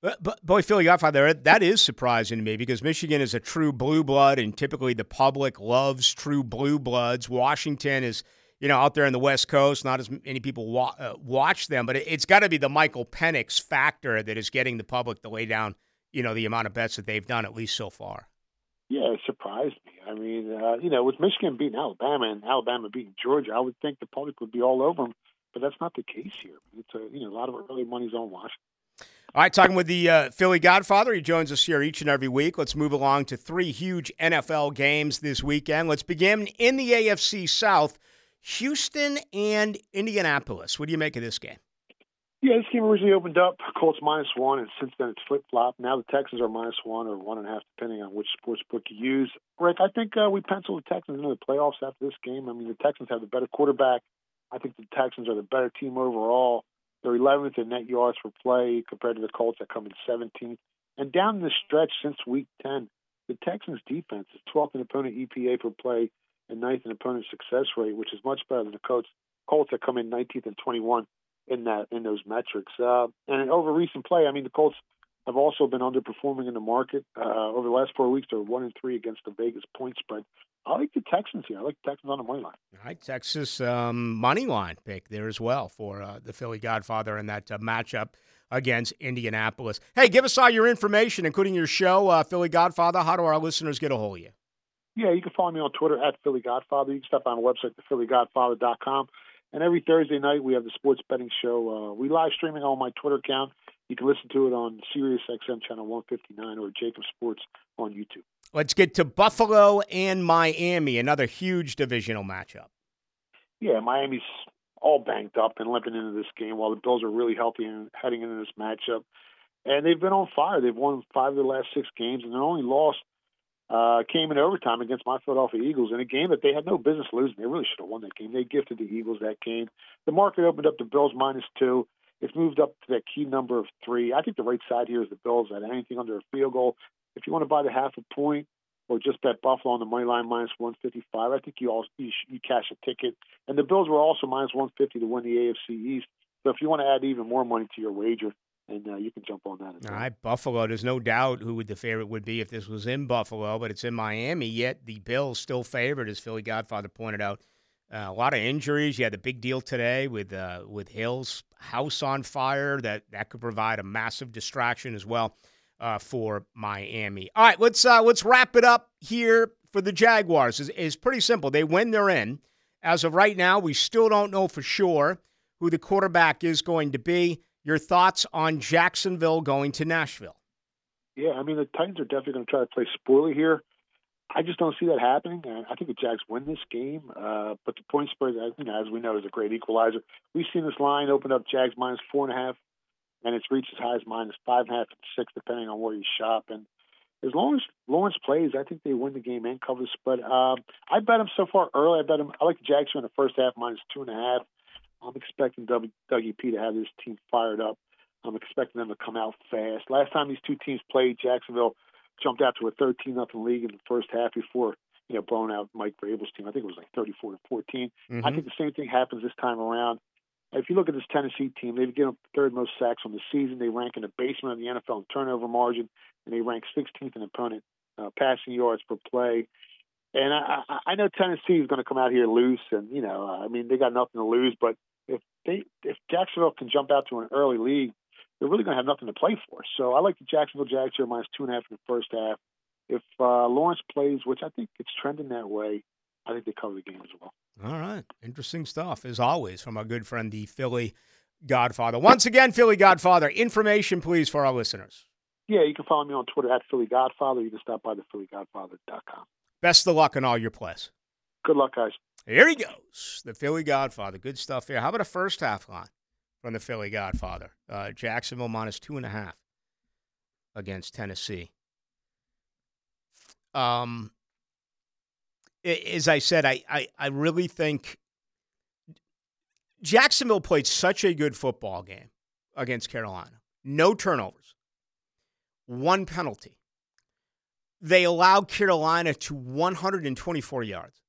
But, but boy, Philly Godfather, that is surprising to me because Michigan is a true blue blood, and typically the public loves true blue bloods. Washington is, you know, out there in the West Coast, not as many people wa- uh, watch them, but it, has got to be the Michael Penix factor that is getting the public to lay down, you know, the amount of bets that they've done at least so far. Yeah, it surprised me. I mean, uh, you know, with Michigan beating Alabama and Alabama beating Georgia, I would think the public would be all over them, but that's not the case here. It's a, you know, a lot of early money's on Washington. All right, talking with the uh, Philly Godfather. He joins us here each and every week. Let's move along to three huge NFL games this weekend. Let's begin in the AFC South Houston and Indianapolis. What do you make of this game? Yeah, this game originally opened up Colts minus one, and since then it's flip flop. Now the Texans are minus one or one and a half, depending on which sports book you use. Rick, I think uh, we pencil the Texans into the playoffs after this game. I mean, the Texans have the better quarterback. I think the Texans are the better team overall. They're 11th in net yards per play compared to the Colts that come in 17th. And down the stretch since week 10, the Texans' defense is 12th in opponent EPA per play and 9th in opponent success rate, which is much better than the Colts. Colts that come in 19th and 21 in that in those metrics. Uh, and over recent play, I mean, the Colts have also been underperforming in the market. Uh, over the last four weeks, they're one and three against the Vegas point spread. I like the Texans here. I like the Texans on the money line. All right, Texas um, money line pick there as well for uh, the Philly Godfather in that uh, matchup against Indianapolis. Hey, give us all your information, including your show, uh, Philly Godfather. How do our listeners get a hold of you? Yeah, you can follow me on Twitter at Philly Godfather. You can stop on the website, thephillygodfather.com. And every Thursday night, we have the sports betting show. Uh, we live streaming on my Twitter account. You can listen to it on Sirius XM channel 159 or Jacob Sports on YouTube. Let's get to Buffalo and Miami, another huge divisional matchup. Yeah, Miami's all banked up and limping into this game while the Bills are really healthy and heading into this matchup. And they've been on fire. They've won five of their last six games, and their only loss uh, came in overtime against my Philadelphia Eagles in a game that they had no business losing. They really should have won that game. They gifted the Eagles that game. The market opened up the Bills minus two. It's moved up to that key number of three. I think the right side here is the Bills at anything under a field goal. If you want to buy the half a point or just bet Buffalo on the money line minus 155, I think you all you, you cash a ticket. And the Bills were also minus 150 to win the AFC East. So if you want to add even more money to your wager, and uh, you can jump on that. All right, Buffalo. There's no doubt who the favorite would be if this was in Buffalo, but it's in Miami. Yet the Bills still favored, as Philly Godfather pointed out. Uh, a lot of injuries. You had the big deal today with uh, with Hill's house on fire. That that could provide a massive distraction as well uh, for Miami. All right, let's uh, let's wrap it up here for the Jaguars. It's, it's pretty simple. They win, they're in. As of right now, we still don't know for sure who the quarterback is going to be. Your thoughts on Jacksonville going to Nashville? Yeah, I mean the Titans are definitely going to try to play spoiler here. I just don't see that happening. I think the Jags win this game, uh, but the point spread, you know, as we know, is a great equalizer. We've seen this line open up Jags minus four and a half, and it's reached as high as minus five and a half and six, depending on where you shop. And as long as Lawrence plays, I think they win the game and cover the spread. Um, I bet them so far early. I bet them. I like the Jags in the first half minus two and a half. I'm expecting WP to have this team fired up. I'm expecting them to come out fast. Last time these two teams played, Jacksonville jumped out to a 13 nothing league in the first half before you know blowing out Mike Vrabel's team. I think it was like 34 to 14. Mm-hmm. I think the same thing happens this time around. If you look at this Tennessee team, they've given up third most sacks on the season. They rank in the basement of the NFL in turnover margin, and they rank 16th in opponent uh, passing yards per play. And I, I know Tennessee is going to come out here loose, and you know, I mean, they got nothing to lose. But if they if Jacksonville can jump out to an early lead, they're really going to have nothing to play for. So I like the Jacksonville Jags here minus two and a half in the first half. If uh, Lawrence plays, which I think it's trending that way, I think they cover the game as well. All right, interesting stuff as always from our good friend the Philly Godfather. Once again, Philly Godfather, information please for our listeners. Yeah, you can follow me on Twitter at Philly Godfather. You can stop by the PhillyGodfather.com. Best of luck in all your plays. Good luck, guys. Here he goes, the Philly Godfather. Good stuff here. How about a first half line from the Philly Godfather? Uh, Jacksonville minus two and a half against Tennessee. Um, as I said, I, I, I really think Jacksonville played such a good football game against Carolina. No turnovers, one penalty. They allowed Carolina to 124 yards.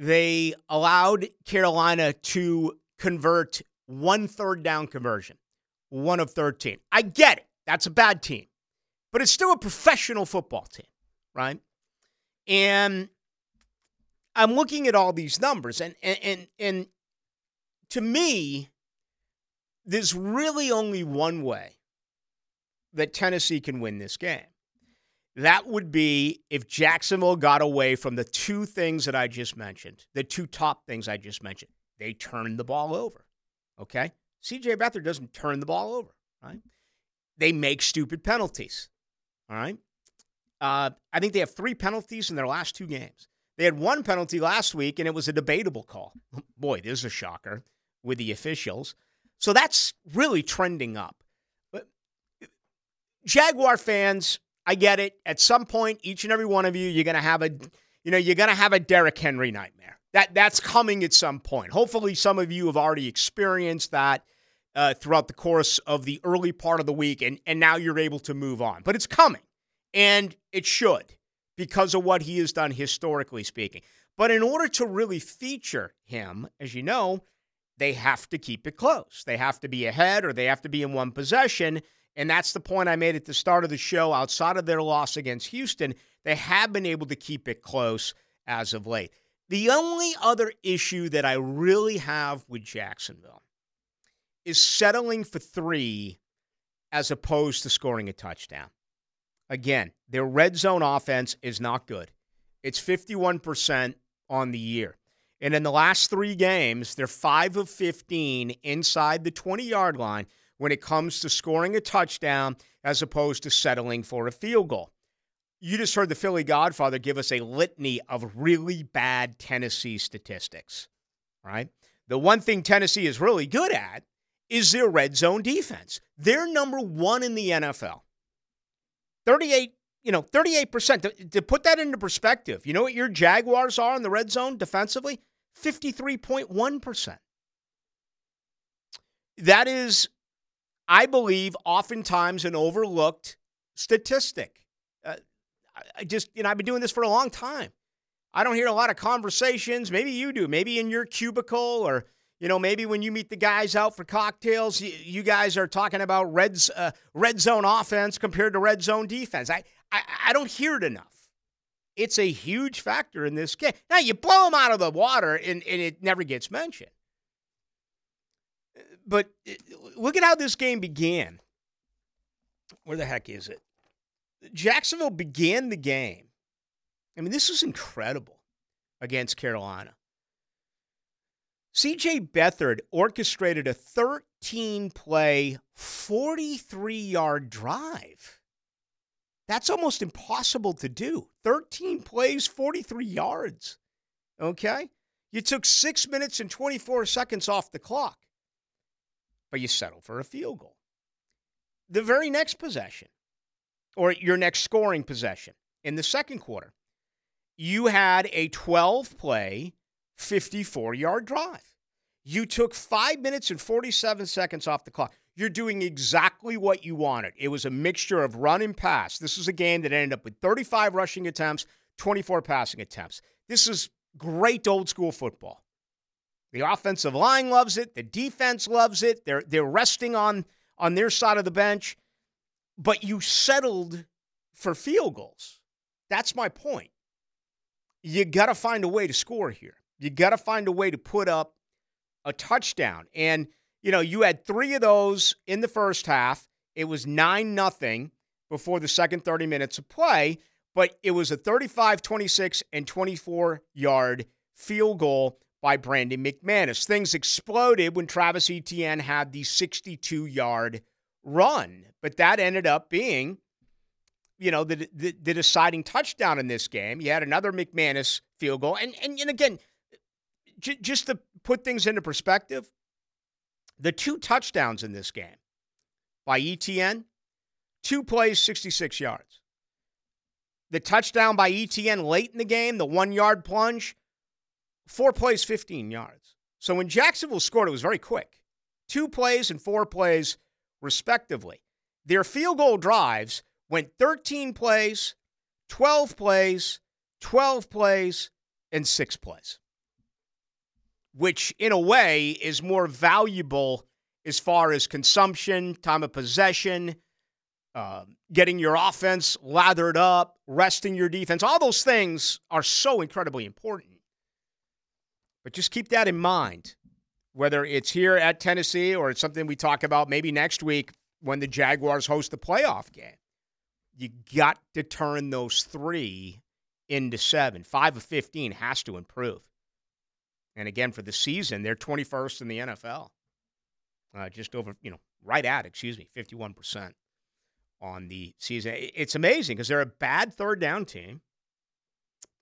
They allowed Carolina to convert one third down conversion, one of 13. I get it. That's a bad team, but it's still a professional football team, right? And I'm looking at all these numbers, and and and, and to me, there's really only one way that Tennessee can win this game. That would be if Jacksonville got away from the two things that I just mentioned, the two top things I just mentioned. They turn the ball over. Okay? CJ Beathard doesn't turn the ball over, right? They make stupid penalties. All right? Uh, I think they have three penalties in their last two games. They had one penalty last week, and it was a debatable call. Boy, this is a shocker with the officials. So that's really trending up. But Jaguar fans, I get it. At some point, each and every one of you, you're gonna have a, you know, you're gonna have a Derrick Henry nightmare. That that's coming at some point. Hopefully, some of you have already experienced that uh, throughout the course of the early part of the week, and and now you're able to move on. But it's coming, and it should because of what he has done historically speaking. But in order to really feature him, as you know, they have to keep it close. They have to be ahead or they have to be in one possession. And that's the point I made at the start of the show. Outside of their loss against Houston, they have been able to keep it close as of late. The only other issue that I really have with Jacksonville is settling for three as opposed to scoring a touchdown. Again, their red zone offense is not good. It's 51% on the year. And in the last three games, they're 5 of 15 inside the 20 yard line when it comes to scoring a touchdown as opposed to settling for a field goal. You just heard the Philly Godfather give us a litany of really bad Tennessee statistics, right? The one thing Tennessee is really good at is their red zone defense. They're number one in the NFL. 38, you know, 38%. To, to put that into perspective, you know what your Jaguars are in the red zone defensively? 53.1%. That is, I believe, oftentimes an overlooked statistic. Uh, I just, you know, I've been doing this for a long time. I don't hear a lot of conversations. Maybe you do. Maybe in your cubicle or, you know, maybe when you meet the guys out for cocktails, you, you guys are talking about red, uh, red zone offense compared to red zone defense. I, I, I don't hear it enough. It's a huge factor in this game. Now, you blow them out of the water and, and it never gets mentioned. But uh, look at how this game began. Where the heck is it? Jacksonville began the game. I mean, this is incredible against Carolina. CJ Beathard orchestrated a 13 play, 43 yard drive. That's almost impossible to do. 13 plays, 43 yards. Okay? You took six minutes and 24 seconds off the clock, but you settled for a field goal. The very next possession, or your next scoring possession in the second quarter, you had a 12 play, 54 yard drive. You took five minutes and 47 seconds off the clock. You're doing exactly what you wanted. It was a mixture of run and pass. This was a game that ended up with 35 rushing attempts, 24 passing attempts. This is great old school football. The offensive line loves it. The defense loves it. They're they're resting on on their side of the bench, but you settled for field goals. That's my point. You got to find a way to score here. You got to find a way to put up a touchdown. And you know, you had three of those in the first half. It was 9 nothing before the second 30 minutes of play, but it was a 35 26 and 24 yard field goal by Brandon McManus. Things exploded when Travis Etienne had the 62 yard run, but that ended up being, you know, the, the, the, deciding touchdown in this game. You had another McManus field goal. And, and, and again, j- just to put things into perspective, the two touchdowns in this game by Etienne, two plays, 66 yards. The touchdown by Etienne late in the game, the one yard plunge, four plays, 15 yards. So when Jacksonville scored, it was very quick two plays and four plays, respectively. Their field goal drives went 13 plays, 12 plays, 12 plays, and six plays, which in a way is more valuable as far as consumption, time of possession, uh, getting your offense lathered up, resting your defense. All those things are so incredibly important. But just keep that in mind, whether it's here at Tennessee or it's something we talk about maybe next week when the Jaguars host the playoff game. You got to turn those three into seven. Five of 15 has to improve. And again, for the season, they're 21st in the NFL. Uh, just over, you know, right at, excuse me, 51% on the season. It's amazing because they're a bad third down team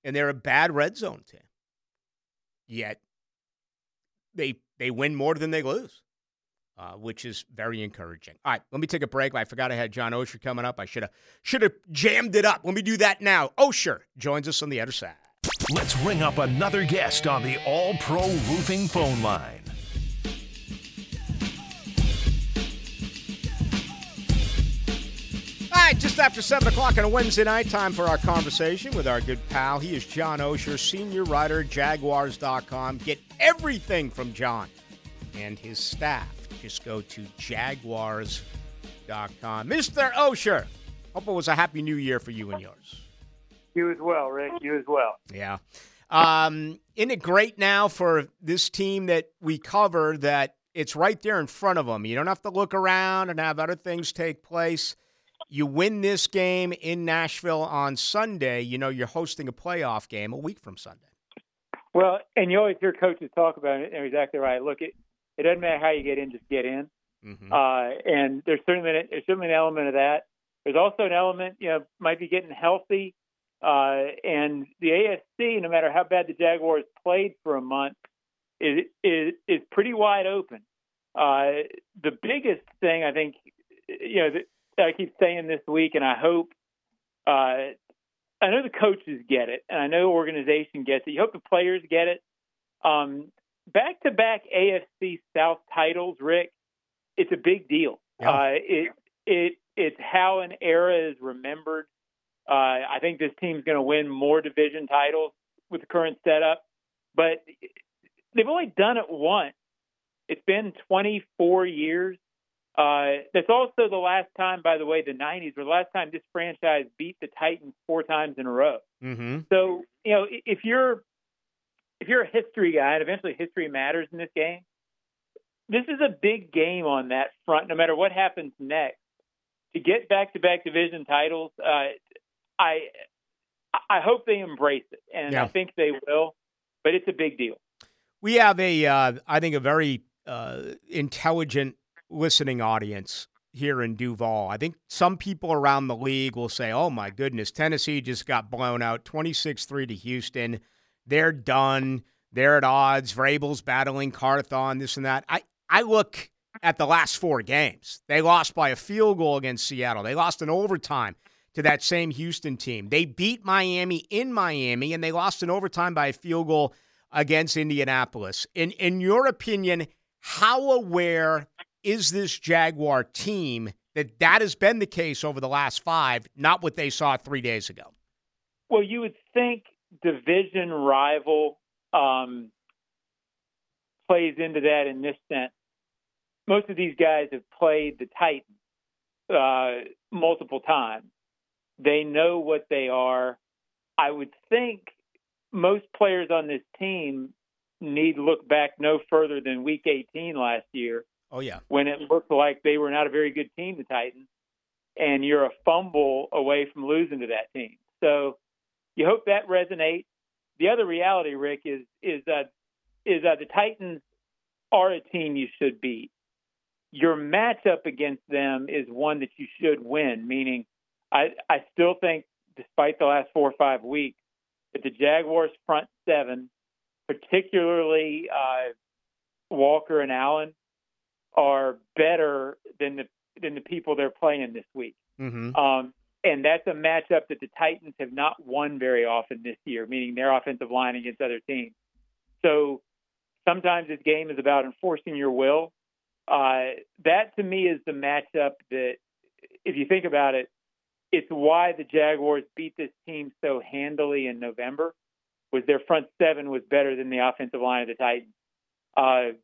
and they're a bad red zone team. Yet they they win more than they lose, uh, which is very encouraging. All right, let me take a break. I forgot I had John Oehser coming up. I should have should have jammed it up. Let me do that now. Oehser joins us on the other side. Let's ring up another guest on the All Pro Roofing phone line. Just after 7 o'clock on a Wednesday night, time for our conversation with our good pal. He is John Oehser, senior writer, Jaguars.com. Get everything from John and his staff. Just go to Jaguars.com. Mr. Oehser, hope it was a happy new year for you and yours. You as well, Rick. You as well. Yeah. Um, isn't it great now for this team that we cover that it's right there in front of them? You don't have to look around and have other things take place you win this game in Nashville on Sunday, you know you're hosting a playoff game a week from Sunday. Well, and you always hear coaches talk about it, and they're exactly right. Look, it it doesn't matter how you get in, just get in. Mm-hmm. Uh, and there's certainly there's certainly an element of that. There's also an element, you know, might be getting healthy. Uh, and the AFC, no matter how bad the Jaguars played for a month, is is is pretty wide open. Uh, the biggest thing I think, you know, I keep saying this week, and I hope uh, I know the coaches get it, and I know the organization gets it. You hope the players get it. Um, back-to-back AFC South titles, Rick. It's a big deal. Yeah. Uh, it it it's how an era is remembered. Uh, I think this team's going to win more division titles with the current setup, but they've only done it once. It's been 24 years. Uh, that's also the last time, by the way, the 90s were the last time this franchise beat the Titans four times in a row. Mm-hmm. So, you know, if you're if you're a history guy, and eventually history matters in this game, this is a big game on that front. No matter what happens next, to get back-to-back division titles, uh, I I hope they embrace it, and yeah. I think they will. But it's a big deal. We have a, uh, I think, a very uh, intelligent listening audience here in Duval. I think some people around the league will say, oh my goodness, Tennessee just got blown out 26 3 to Houston. They're done. They're at odds. Vrabel's battling Carthon, this and that. I, I look at the last four games. They lost by a field goal against Seattle, they lost in overtime to that same Houston team. They beat Miami in Miami, and they lost in overtime by a field goal against Indianapolis. In, in your opinion, how aware is this Jaguar team that that has been the case over the last five, not what they saw three days ago? Well, you would think division rival um, plays into that in this sense. Most of these guys have played the Titans uh, multiple times. They know what they are. I would think most players on this team need look back no further than Week 18 last year Oh yeah. When it looked like they were not a very good team, the Titans, and you're a fumble away from losing to that team. So you hope that resonates. The other reality, Rick, is is that is that the Titans are a team you should beat. Your matchup against them is one that you should win. Meaning, I I still think, despite the last four or five weeks, that the Jaguars' front seven, particularly uh, Walker and Allen, are better than the than the people they're playing this week. Mm-hmm. Um, and that's a matchup that the Titans have not won very often this year, meaning their offensive line against other teams. So sometimes this game is about enforcing your will. Uh, that to me is the matchup that, if you think about it, it's why the Jaguars beat this team so handily in November. Was their front seven was better than the offensive line of the Titans. Uh,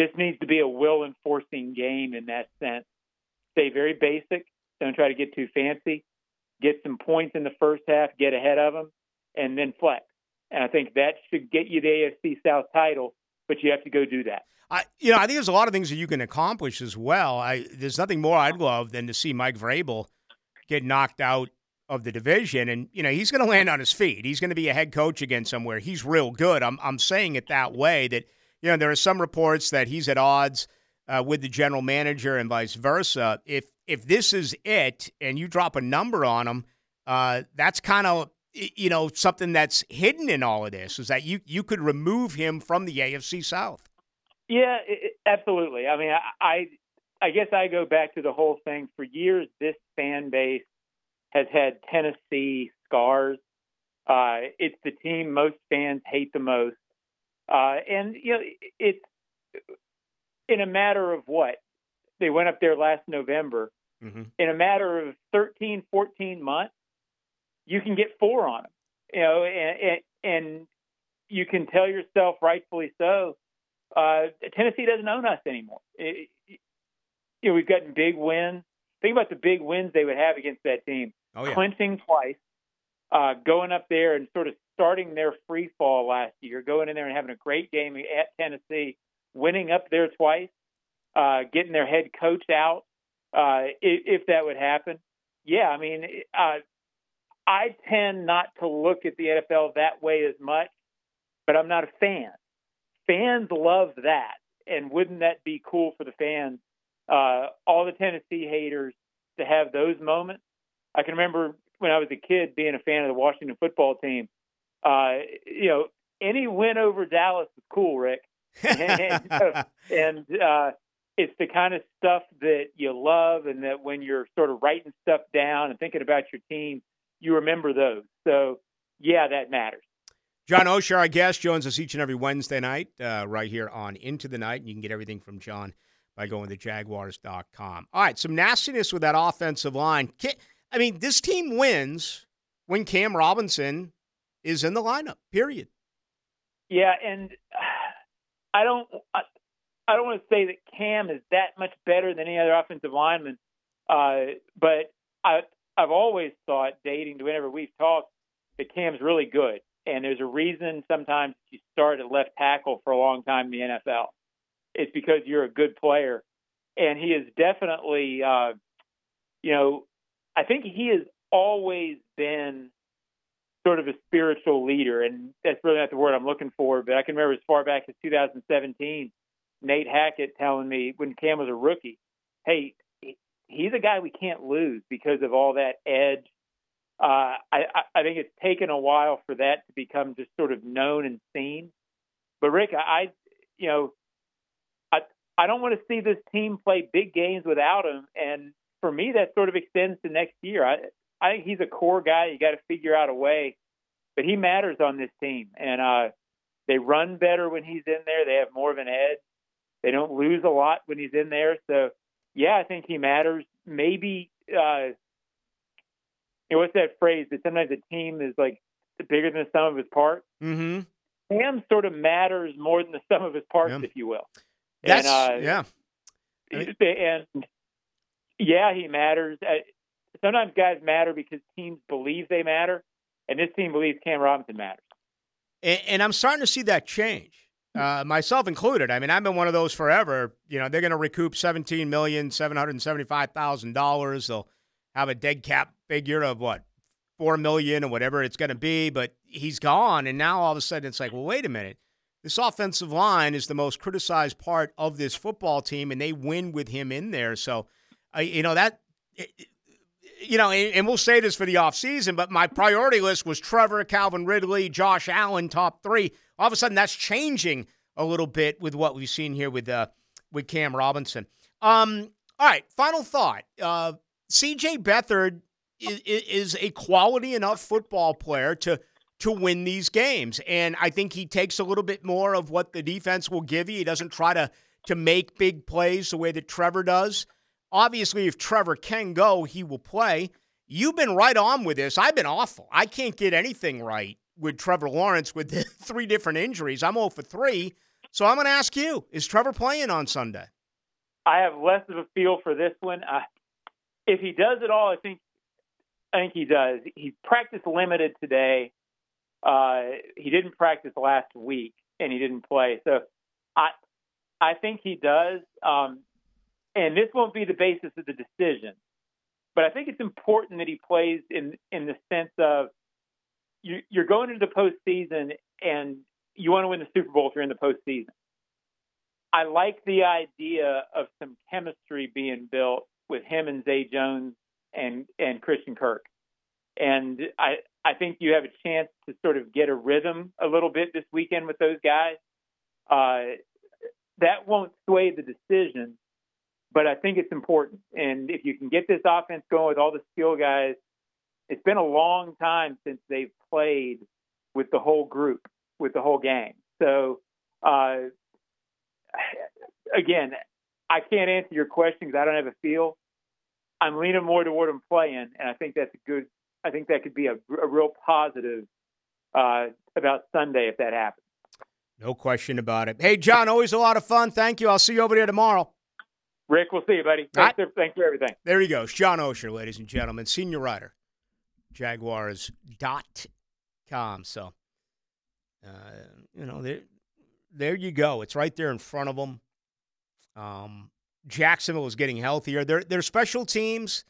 this needs to be a will enforcing game in that sense. Stay very basic. Don't try to get too fancy. Get some points in the first half, get ahead of them, and then flex. And I think that should get you the AFC South title, but you have to go do that. I, you know, I think there's a lot of things that you can accomplish as well. I, there's nothing more I'd love than to see Mike Vrabel get knocked out of the division, and you know he's going to land on his feet. He's going to be a head coach again somewhere. He's real good. I'm I'm saying it that way. That you know there are some reports that he's at odds uh, with the general manager and vice versa. If if this is it, and you drop a number on him, uh, that's kind of you know something that's hidden in all of this is that you you could remove him from the AFC South. Yeah, it, absolutely. I mean, I, I I guess I go back to the whole thing. For years, this fan base has had Tennessee scars. Uh, it's the team most fans hate the most, uh, and you know it's in a matter of what they went up there last November. Mm-hmm. In a matter of 13, 14 months, you can get four on them. You know, and, and you can tell yourself, rightfully so, uh, Tennessee doesn't own us anymore. It, you know, we've gotten big wins. Think about the big wins they would have against that team. Oh, yeah. Clinching twice, uh, going up there and sort of starting their free fall last year, going in there and having a great game at Tennessee, winning up there twice, uh, getting their head coach out, uh, if, if that would happen. Yeah, I mean, uh, I tend not to look at the NFL that way as much, but I'm not a fan. Fans love that, and wouldn't that be cool for the fans? Uh, all the Tennessee haters to have those moments. I can remember when I was a kid being a fan of the Washington football team. Uh, you know, any win over Dallas is cool, Rick. and, and uh, it's the kind of stuff that you love, and that when you're sort of writing stuff down and thinking about your team, you remember those. So, yeah, that matters. John Oehser, our guest, joins us each and every Wednesday night uh, right here on Into the Night. And you can get everything from John by going to Jaguars.com. All right, some nastiness with that offensive line. I mean, this team wins when Cam Robinson is in the lineup, period. Yeah, and I don't. I, I don't want to say that Cam is that much better than any other offensive lineman, uh, but I I've always thought, dating to whenever we've talked, that Cam's really good. And there's a reason sometimes you start at left tackle for a long time in the NFL. It's because you're a good player. And he is definitely, uh, you know, I think he has always been sort of a spiritual leader. And that's really not the word I'm looking for. But I can remember as far back as 2017, Nate Hackett telling me when Cam was a rookie, hey, he's a guy we can't lose because of all that edge. Uh, I, I think it's taken a while for that to become just sort of known and seen. But Rick, I, you know, I I don't want to see this team play big games without him. And for me, that sort of extends to next year. I I think he's a core guy. You got to figure out a way, but he matters on this team. And uh, they run better when he's in there. They have more of an edge. They don't lose a lot when he's in there. So yeah, I think he matters. Maybe uh, you know what's that phrase that sometimes a team is like bigger than the sum of its parts. Mm-hmm. Cam sort of matters more than the sum of his parts, yeah. if you will. That's and, uh, yeah. And yeah, he matters. Sometimes guys matter because teams believe they matter, and this team believes Cam Robinson matters. And, and I'm starting to see that change uh, myself included. I mean, I've been one of those forever. You know, they're going to recoup seventeen million seven hundred seventy-five thousand dollars. They'll have a dead cap figure of what four million or whatever it's going to be. But he's gone, and now all of a sudden it's like, well, wait a minute. This offensive line is the most criticized part of this football team, and they win with him in there. So, uh, you know that. You know, and, we'll say this for the offseason, but my priority list was Trevor, Calvin Ridley, Josh Allen, top three all of a sudden that's changing a little bit with what we've seen here with uh, with Cam Robinson. Um, all right, final thought. Uh, C.J. Beathard is, is a quality enough football player to to win these games. And I think he takes a little bit more of what the defense will give you. He doesn't try to to make big plays the way that Trevor does. Obviously, if Trevor can go, he will play. You've been right on with this. I've been awful. I can't get anything right with Trevor Lawrence with three different injuries. I'm 0 for 3. So I'm going to ask you is Trevor playing on Sunday? I have less of a feel for this one. Uh, if he does it all, I think I think he does. He's practice limited today. Uh, he didn't practice last week, and he didn't play. So I I think he does. Um, and this won't be the basis of the decision, but I think it's important that he plays in in the sense of you, you're going into the postseason and you want to win the Super Bowl if you're in the postseason. I like the idea of some chemistry being built with him and Zay Jones and and Christian Kirk. And I I think you have a chance to sort of get a rhythm a little bit this weekend with those guys. Uh, that won't sway the decision, but I think it's important. And if you can get this offense going with all the skill guys, it's been a long time since they've played with the whole group, with the whole gang. So, uh, again, I can't answer your question because I don't have a feel. I'm leaning more toward them playing, and I think that's a good. I think that could be a, a real positive uh, about Sunday if that happens. No question about it. Hey, John, always a lot of fun. Thank you. I'll see you over there tomorrow. Rick, we'll see you, buddy. Thanks, right. thanks for everything. There he goes. Sean Oehser, ladies and gentlemen, senior writer, Jaguars.com. So, uh, you know, there, there you go. It's right there in front of them. Um, Jacksonville is getting healthier. Their their special teams,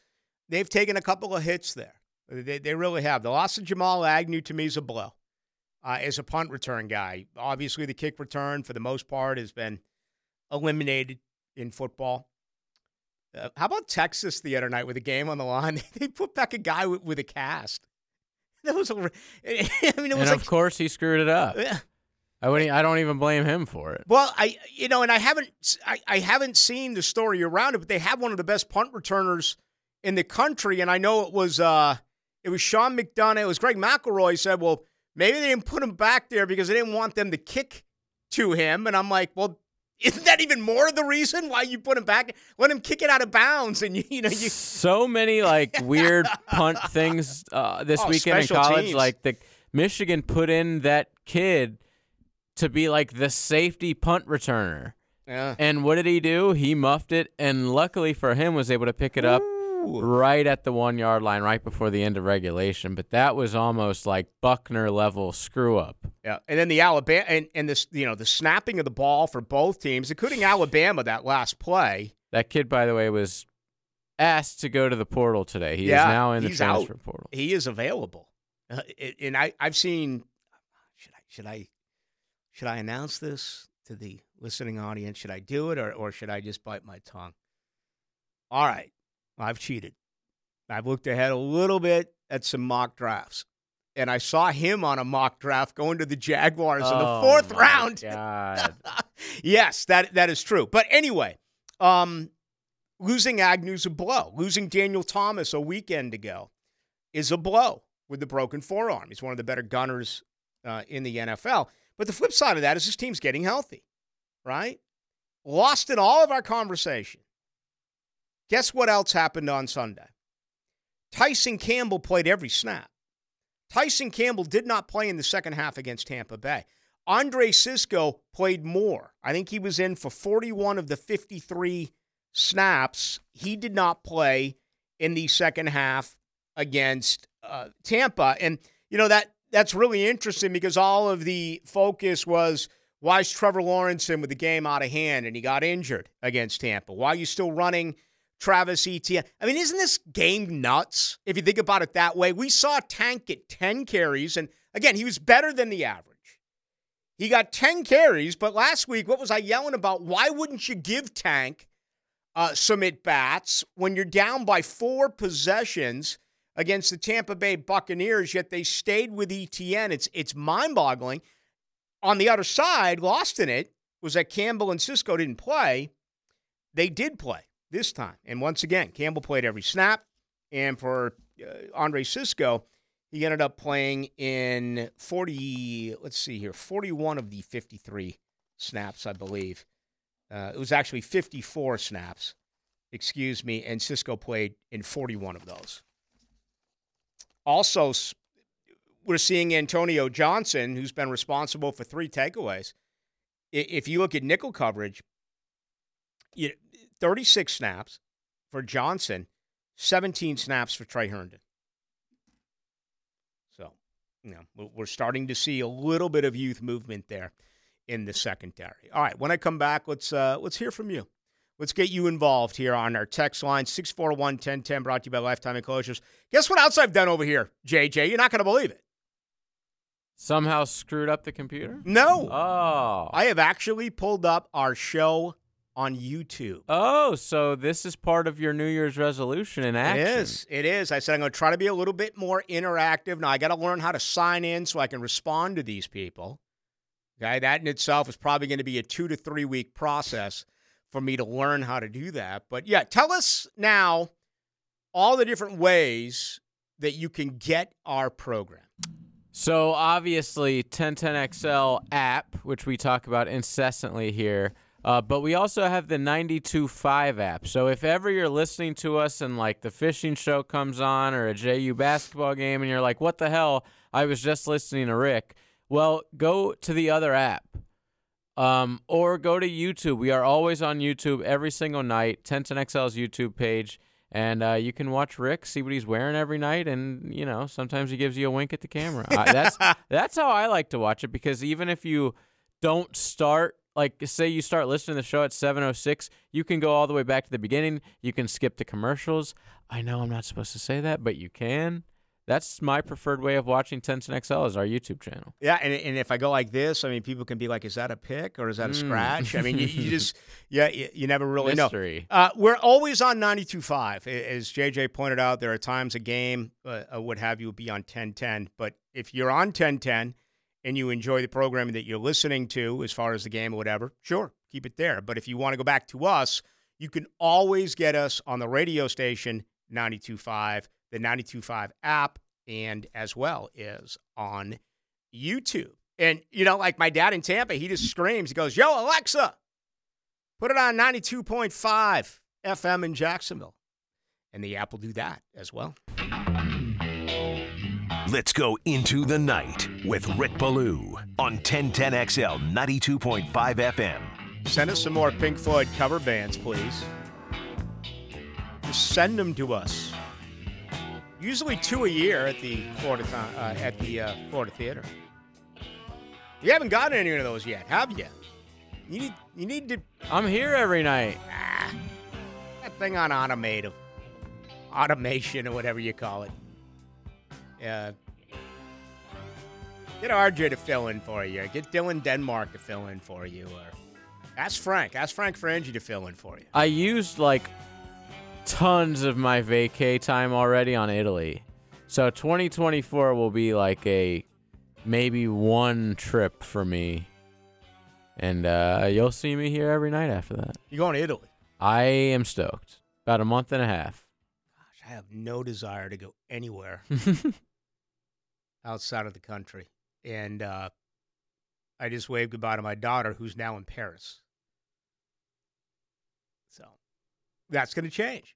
they've taken a couple of hits there. They, they really have. The loss of Jamal Agnew to me is a blow. Uh, as a punt return guy, obviously the kick return for the most part has been eliminated in football. Uh, how about Texas the other night with a game on the line? they put back a guy with, with a cast. That was, a, I mean, it was and like, of course he screwed it up. Yeah. I wouldn't. I don't even blame him for it. Well, I you know, and I haven't I, I haven't seen the story around it, but they have one of the best punt returners in the country, and I know it was uh it was Sean McDonough. It was Greg McElroy said, well, maybe they didn't put him back there because they didn't want them to kick to him, and I'm like, well. Isn't that even more of the reason why you put him back? Let him kick it out of bounds, and you, you know you. So many like weird punt things uh, this oh, weekend in college. Teams. Like the Michigan put in that kid to be like the safety punt returner. Yeah. And what did he do? He muffed it, and luckily for him, was able to pick it up Ooh. Right at the one yard line, right before the end of regulation. But that was almost like Buckner level screw up. Yeah, and then the Alabama and, and this you know the snapping of the ball for both teams, including Alabama, that last play. That kid, by the way, was asked to go to the portal today. He yeah, is now in the transfer out. portal. He is available, uh, and I I've seen. Should I should I should I announce this to the listening audience? Should I do it or, or should I just bite my tongue? All right. I've cheated. I've looked ahead a little bit at some mock drafts. And I saw him on a mock draft going to the Jaguars oh in the fourth round. Yes, that that is true. But anyway, um, losing Agnew's a blow. Losing Daniel Thomas a weekend ago is a blow with the broken forearm. He's one of the better gunners uh, in the NFL. But the flip side of that is his team's getting healthy, right? Lost in all of our conversation. Guess what else happened on Sunday? Tyson Campbell played every snap. Tyson Campbell did not play in the second half against Tampa Bay. Andre Cisco played more. I think he was in for 41 of the 53 snaps. He did not play in the second half against uh, Tampa. And, you know, that that's really interesting because all of the focus was why is Trevor Lawrence in with the game out of hand and he got injured against Tampa? Why are you still running Travis Etienne? I mean, isn't this game nuts if you think about it that way? We saw Tank get 10 carries, and again, he was better than the average. He got 10 carries, but last week, what was I yelling about? Why wouldn't you give Tank uh, some at bats when you're down by four possessions? against the Tampa Bay Buccaneers, yet they stayed with Etienne. It's it's mind-boggling. On the other side, lost in it was that Campbell and Cisco didn't play. They did play this time, and once again, Campbell played every snap. And for uh, Andre Cisco, He ended up playing in 40, let's see here, 41 of the 53 snaps, I believe. Uh, it was actually 54 snaps, excuse me, and Cisco played in 41 of those. Also, we're seeing Antonio Johnson, who's been responsible for three takeaways. If you look at nickel coverage, 36 snaps for Johnson, 17 snaps for Tre Herndon. So, you know, we're starting to see a little bit of youth movement there in the secondary. All right, when I come back, let's uh, let's hear from you. Let's get you involved here on our text line 641 1010 brought to you by Lifetime Enclosures. Guess what else I've done over here, JJ? You're not going to believe it. Somehow screwed up the computer? No. Oh. I have actually pulled up our show on YouTube. Oh, so this is part of your New Year's resolution in action. It is. It is. I said I'm going to try to be a little bit more interactive. Now I got to learn how to sign in so I can respond to these people. Okay, that in itself is probably going to be a two to three week process for me to learn how to do that. But yeah, tell us now all the different ways that you can get our program. So obviously, 1010XL app, which we talk about incessantly here. Uh, but we also have the 92.5 app. So if ever you're listening to us and like the fishing show comes on or a JU basketball game and you're like, what the hell? I was just listening to Rick. Well, go to the other app. Um, or go to YouTube. We are always on YouTube every single night. 1010XL's YouTube page. And uh, you can watch Rick, see what he's wearing every night, and you know sometimes he gives you a wink at the camera. I, that's that's how I like to watch it because even if you don't start like say you start listening to the show at 706 you can go all the way back to the beginning you can skip the commercials i know i'm not supposed to say that but you can that's my preferred way of watching 1010XL is our YouTube channel. Yeah, and, and if I go like this, I mean, people can be like, "Is that a pick or is that a mm. scratch?" I mean, you, you, just yeah, you, you never really Mystery. know. Uh, we're always on 92.5. As JJ pointed out, there are times a game, uh, uh, what have you, would be on 1010. But if you're on 1010 and you enjoy the programming that you're listening to, as far as the game or whatever, sure, keep it there. But if you want to go back to us, you can always get us on the radio station 92.5 the 92.5 app, and as well is on YouTube. And, you know, like my dad in Tampa, he just screams. He goes, Yo, Alexa, put it on 92.5 FM in Jacksonville. And the app will do that as well. Let's go into the night with Rick Ballou on 1010XL 92.5 FM. Send us some more Pink Floyd cover bands, please. Just send them to us usually two a year at the Florida uh, at the uh, Florida Theater. You haven't gotten any of those yet, have you? You need you need to. I'm here every night. Ah, that thing on automated, automation or whatever you call it. Yeah. Get RJ to fill in for you. Get Dylan Denmark to fill in for you. Or ask Frank. Ask Frank Frangie to fill in for you. I used like tons of my vacay time already on Italy. So 2024 will be like a maybe one trip for me. And uh, you'll see me here every night after that. You going to Italy? I am stoked. About a month and a half. Gosh, I have no desire to go anywhere outside of the country. And uh, I just waved goodbye to my daughter, who's now in Paris. So that's going to change.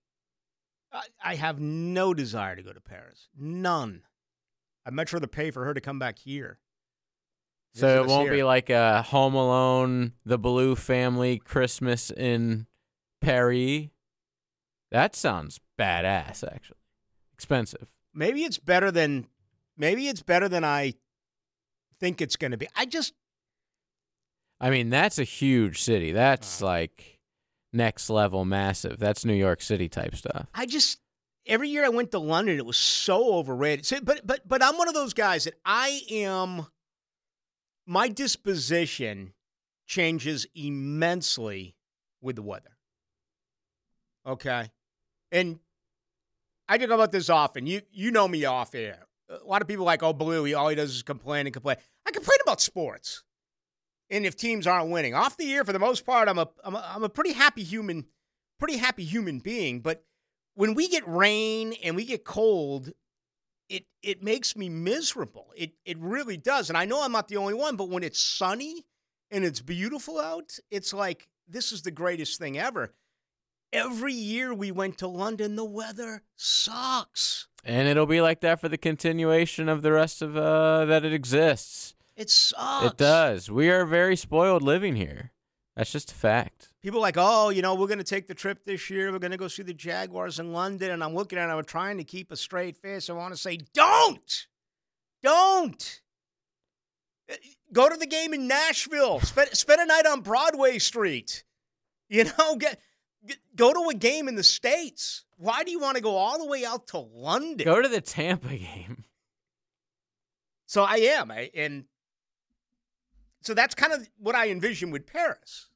I, I have no desire to go to Paris. None. I'd much rather pay for her to come back here. So it won't be like a Home Alone, the Blue Family Christmas in Paris. That sounds badass, actually. Expensive. Maybe it's better than. Maybe it's better than I think it's going to be. I just. I mean, that's a huge city. That's uh, like next level massive. That's New York City type stuff. I just every year I went to London, it was so overrated. So, but but but I'm one of those guys that I am. My disposition changes immensely with the weather. Okay, and I talk about this often. You you know me off air. A lot of people like, oh, Blue, he all he does is complain and complain. I complain about sports and if teams aren't winning. Off the year, for the most part, I'm a, I'm a, I'm a pretty happy human, pretty happy human being. But when we get rain and we get cold, it it makes me miserable. It it really does. And I know I'm not the only one, but when it's sunny and it's beautiful out, it's like this is the greatest thing ever. Every year we went to London, the weather sucks. And it'll be like that for the continuation of the rest of uh, that it exists. It sucks. It does. We are very spoiled living here. That's just a fact. People are like, oh, you know, we're going to take the trip this year. We're going to go see the Jaguars in London. And I'm looking at it, I'm trying to keep a straight face. I want to say, don't. Don't. Go to the game in Nashville. Spend, spend a night on Broadway Street. You know, get go to a game in the States. Why do you want to go all the way out to London? Go to the Tampa game. So I am. I, and so that's kind of what I envision with Paris.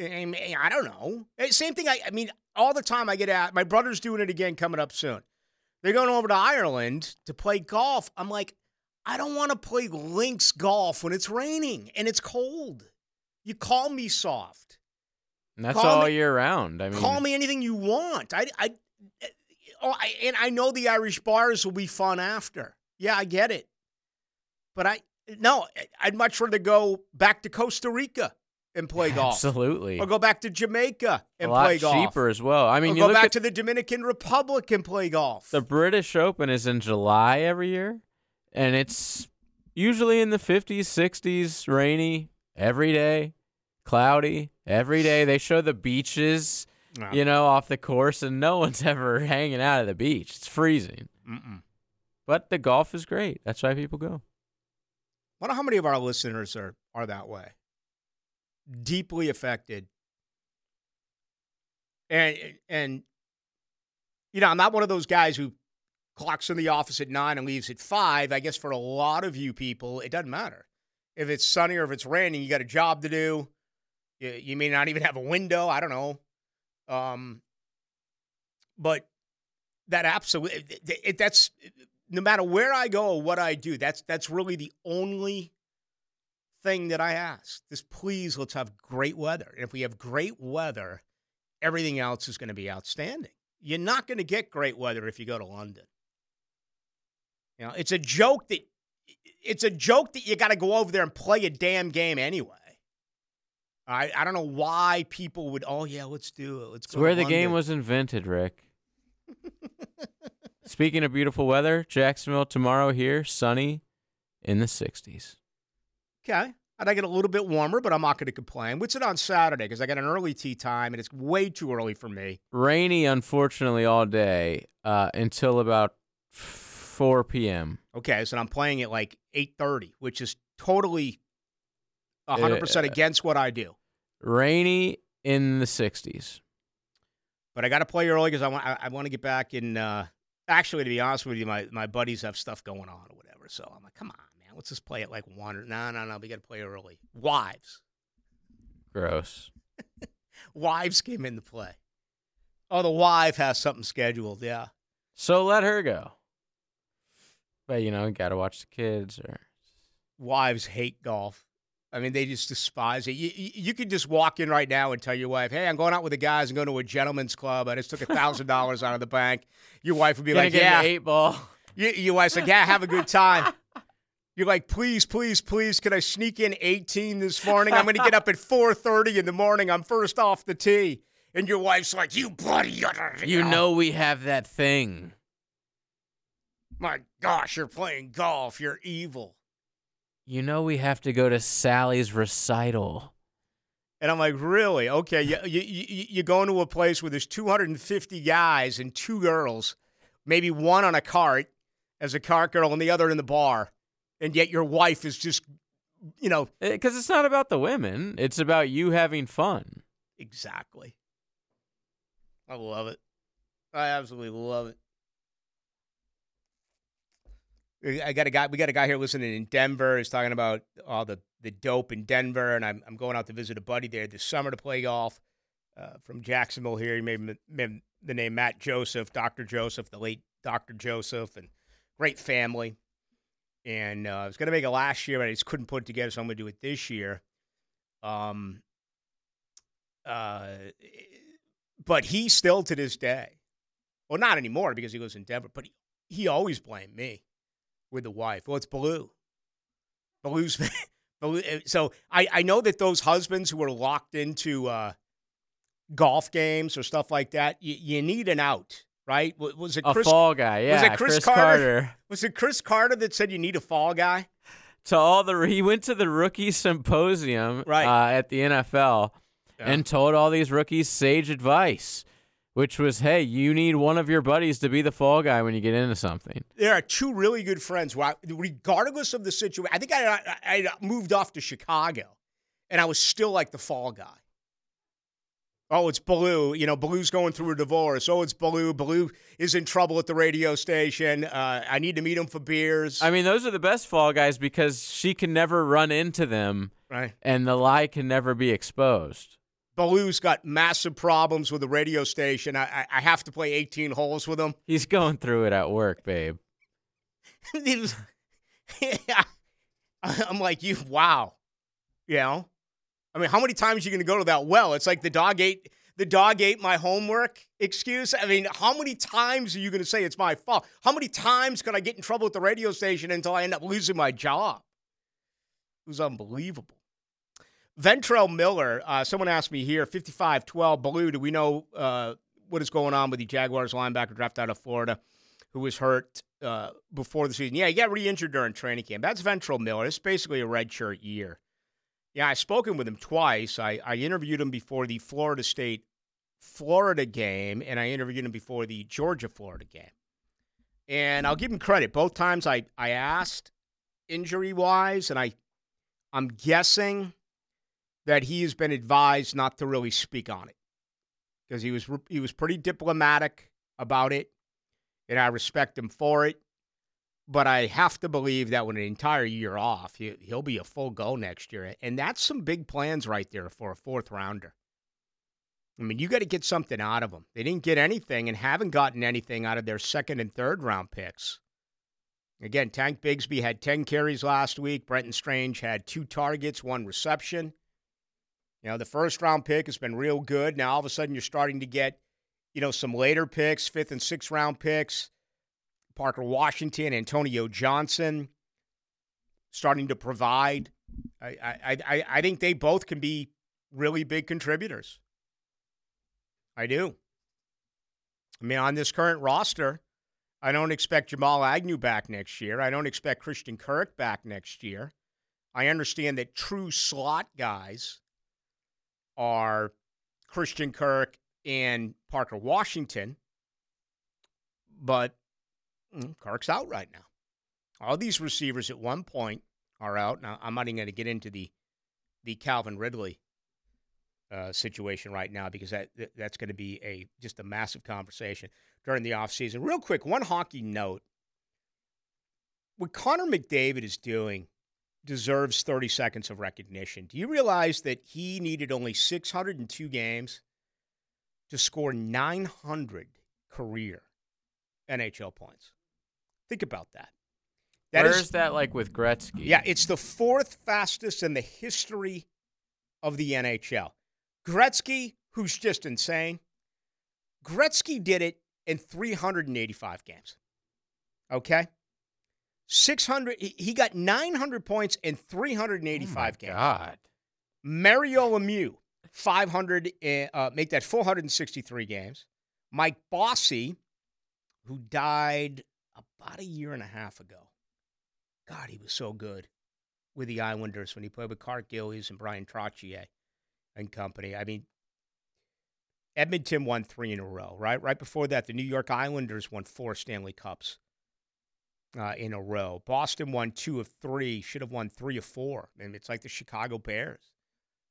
I, mean, I don't know. Eh, same thing. I, I mean, all the time I get out. My brother's doing it again coming up soon. They're going over to Ireland to play golf. I'm like, I don't want to play links golf when it's raining and it's cold. You call me soft. And that's call all me, year round. I mean, call me anything you want. I, I, eh, oh, I, and I know the Irish bars will be fun after. Yeah, I get it. But I, no, I'd much rather go back to Costa Rica and play golf. Absolutely. Or go back to Jamaica and play golf. cheaper as well. I mean, or you go back at, to the Dominican Republic and play golf. The British Open is in July every year, and it's usually in the 50s, 60s, rainy every day, cloudy every day. They show the beaches, you know, off the course, and no one's ever hanging out at the beach. It's freezing. Mm-mm. But the golf is great. That's why people go I wonder how many of our listeners are are that way. Deeply affected. And and you know, I'm not one of those guys who clocks in the office at nine and leaves at five. I guess for a lot of you people, it doesn't matter. If it's sunny or if it's raining, you got a job to do. You, you may not even have a window. I don't know. Um, but that absolutely it, it, that's no matter where I go or what I do, that's that's really the only thing that I ask. Just please let's have great weather. And if we have great weather, everything else is going to be outstanding. You're not going to get great weather if you go to London. You know, it's a joke that it's a joke that you got to go over there and play a damn game anyway. I I don't know why people would. Oh yeah, let's do it. Let's go. It's where the game was invented, Rick. Speaking of beautiful weather, Jacksonville tomorrow here, sunny in the 60s. Okay. And I get a little bit warmer, but I'm not going to complain. What's it on Saturday? Because I got an early tea time, and it's way too early for me. Rainy, unfortunately, all day uh, until about 4 p.m. Okay, so I'm playing at like 8:30, which is totally 100 percent uh, against what I do. Rainy in the 60s. But I got to play early because I want I, I want to get back in uh, Actually, to be honest with you, my, my buddies have stuff going on or whatever. So I'm like, come on, man, let's just play it like one. Or, no, no, no, we got to play early. Wives. Gross. Wives came into play. Oh, the wife has something scheduled. Yeah. So let her go. But you know, you got to watch the kids or. Wives hate golf. I mean, they just despise it. You, you, could just walk in right now and tell your wife, "Hey, I'm going out with the guys and going to a gentleman's club. I just took a thousand dollars out of the bank." Your wife would be Gonna like, get "Yeah, eight ball." You, your wife's like, "Yeah, have a good time." You're like, "Please, please, please, can I sneak in 18 this morning? I'm going to get up at 4:30 in the morning. I'm first off the tee." And your wife's like, "You bloody!" You know we have that thing. My gosh, you're playing golf. You're evil. You know we have to go to Sally's recital. And I'm like, really? Okay, you, you, you, you go into a place where there's 250 guys and two girls, maybe one on a cart as a cart girl and the other in the bar, and yet your wife is just, you know. Eh, because it's not about the women, it's about you having fun. Exactly. I love it. I absolutely love it. I got a guy. We got a guy here listening in Denver. He's talking about all the the dope in Denver, and I'm I'm going out to visit a buddy there this summer to play golf. Uh, from Jacksonville here, he made, made the name Matt Joseph, Doctor Joseph, the late Doctor Joseph, and great family. And uh, I was going to make it last year, but I just couldn't put it together, so I'm going to do it this year. Um, uh, but he still to this day, well, not anymore because he lives in Denver, but he he always blamed me with the wife. Well, it's Blue. Blue's Blue. So I, I know that those husbands who are locked into uh, golf games or stuff like that, you, you need an out, right? Was it Chris, a fall guy? Yeah, was it Chris, Cris Carter? Carter? Was it Cris Carter that said you need a fall guy? To all the he went to the rookie symposium right. Uh, at the NFL yeah. and told all these rookies sage advice which was, hey, you need one of your buddies to be the fall guy when you get into something. There are two really good friends. Regardless of the situation, I think I, I, I moved off to Chicago, and I was still like the fall guy. Oh, it's Blue. You know, Blue's going through a divorce. Oh, it's Blue. Blue is in trouble at the radio station. Uh, I need to meet him for beers. I mean, those are the best fall guys because she can never run into them, right? And the lie can never be exposed. Ballou's got massive problems with the radio station. I, I have to play 18 holes with him. He's going through it at work, babe. was, yeah. I'm like, you, wow. You know? I mean, how many times are you going to go to that well? It's like the dog ate the dog ate my homework excuse. I mean, how many times are you going to say it's my fault? How many times could I get in trouble at the radio station until I end up losing my job? It was unbelievable. Ventrell Miller, uh, someone asked me here, 55 12, Ballou, do we know uh, what is going on with the Jaguars linebacker drafted out of Florida who was hurt uh, before the season? Yeah, he got re injured during training camp. That's Ventrell Miller. It's basically a redshirt year. Yeah, I've spoken with him twice. I, I interviewed him before the Florida State Florida game, and I interviewed him before the Georgia Florida game. And I'll give him credit. Both times I, I asked injury wise, and I I'm guessing that he has been advised not to really speak on it because he was he was pretty diplomatic about it, and I respect him for it. But I have to believe that with an entire year off, he, he'll be a full go next year, and that's some big plans right there for a fourth rounder. I mean, you got to get something out of them. They didn't get anything and haven't gotten anything out of their second and third round picks. Again, Tank Bigsby had 10 carries last week. Brenton Strange had two targets, one reception. You know, the first round pick has been real good. Now all of a sudden you're starting to get, you know, some later picks, fifth and sixth round picks. Parker Washington, Antonio Johnson, starting to provide. I, I, I, I think they both can be really big contributors. I do. I mean, on this current roster, I don't expect Jamal Agnew back next year. I don't expect Christian Kirk back next year. I understand that true slot guys are Christian Kirk and Parker Washington, but mm, Kirk's out right now. All these receivers at one point are out. Now, I'm not even going to get into the the Calvin Ridley uh, situation right now because that that's going to be a just a massive conversation during the offseason. Real quick, one hockey note. What Connor McDavid is doing deserves 30 seconds of recognition. Do you realize that he needed only 602 games to score 900 career NHL points? Think about that. that Where is, is that like with Gretzky? Yeah, it's the fourth fastest in the history of the NHL. Gretzky, who's just insane, Gretzky did it in 385 games. Okay? 600 he got 900 points in 385 oh games. God. Mario Lemieux 500 eh, uh, make that 463 games. Mike Bossy who died about a year and a half ago. God, he was so good with the Islanders when he played with Clark Gillies and Bryan Trottier and company. I mean, Edmonton won three in a row, right? Right before that, the New York Islanders won four Stanley Cups uh, in a row. Boston won two of three, should have won three of four. I mean, it's like the Chicago Bears.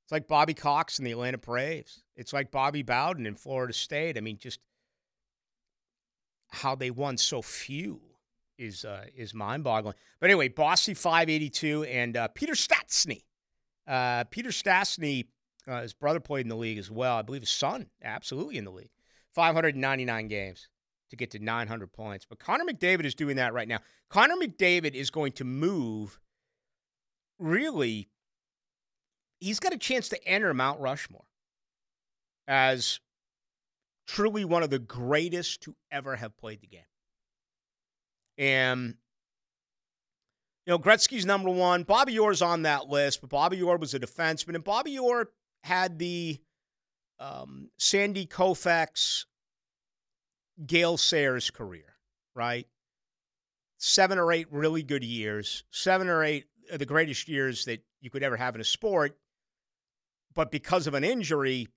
It's like Bobby Cox and the Atlanta Braves. It's like Bobby Bowden in Florida State. I mean, just how they won so few is uh, is mind boggling. But anyway, Bossy 582 and uh, Peter Stastny. Uh, Peter Stastny, uh, his brother played in the league as well. I believe his son, absolutely in the league. 599 games to get to 900 points. But Connor McDavid is doing that right now. Connor McDavid is going to move really, he's got a chance to enter Mount Rushmore as truly one of the greatest to ever have played the game. And you know, Gretzky's number one. Bobby Orr's on that list, but Bobby Orr was a defenseman, and Bobby Orr had the um, Sandy Koufax, Gale Sayers career, right? Seven or eight really good years, seven or eight of the greatest years that you could ever have in a sport. But because of an injury,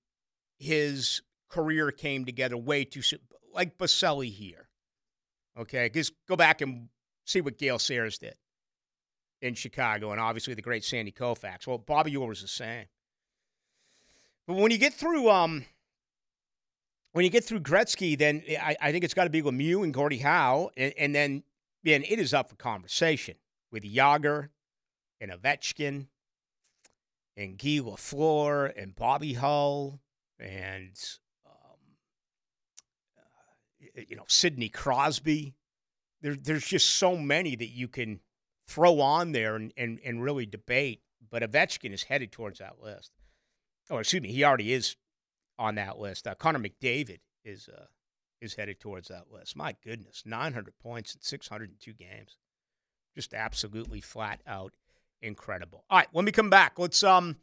his career came together way too soon, like Baselli here. Okay, just go back and see what Gale Sayers did in Chicago, and obviously the great Sandy Koufax. Well, Bobby Orr was the same. But when you get through, um, when you get through Gretzky, then I, I think it's got to be Lemieux and Gordie Howe, and, and then it is up for conversation with Jagr and Ovechkin and Guy Lafleur and Bobby Hull and um, uh, you know Sidney Crosby. There, there's just so many that you can throw on there and, and, and really debate. But Ovechkin is headed towards that list. Oh, excuse me, he already is on that list. Uh, Connor McDavid is uh, is headed towards that list. My goodness, 900 points in 602 games, just absolutely flat out incredible. All right, when we come back, let's um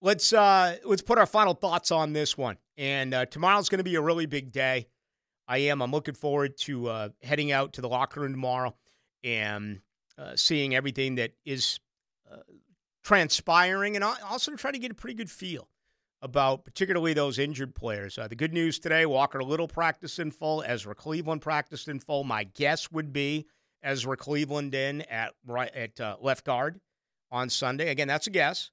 let's uh let's put our final thoughts on this one. And uh, tomorrow's going to be a really big day. I am. I'm looking forward to uh, heading out to the locker room tomorrow and uh, seeing everything that is uh, transpiring, and also to try to get a pretty good feel about particularly those injured players. Uh, the good news today: Walker Little practiced in full, Ezra Cleveland practiced in full. My guess would be Ezra Cleveland in at right at uh, left guard on Sunday. Again, that's a guess.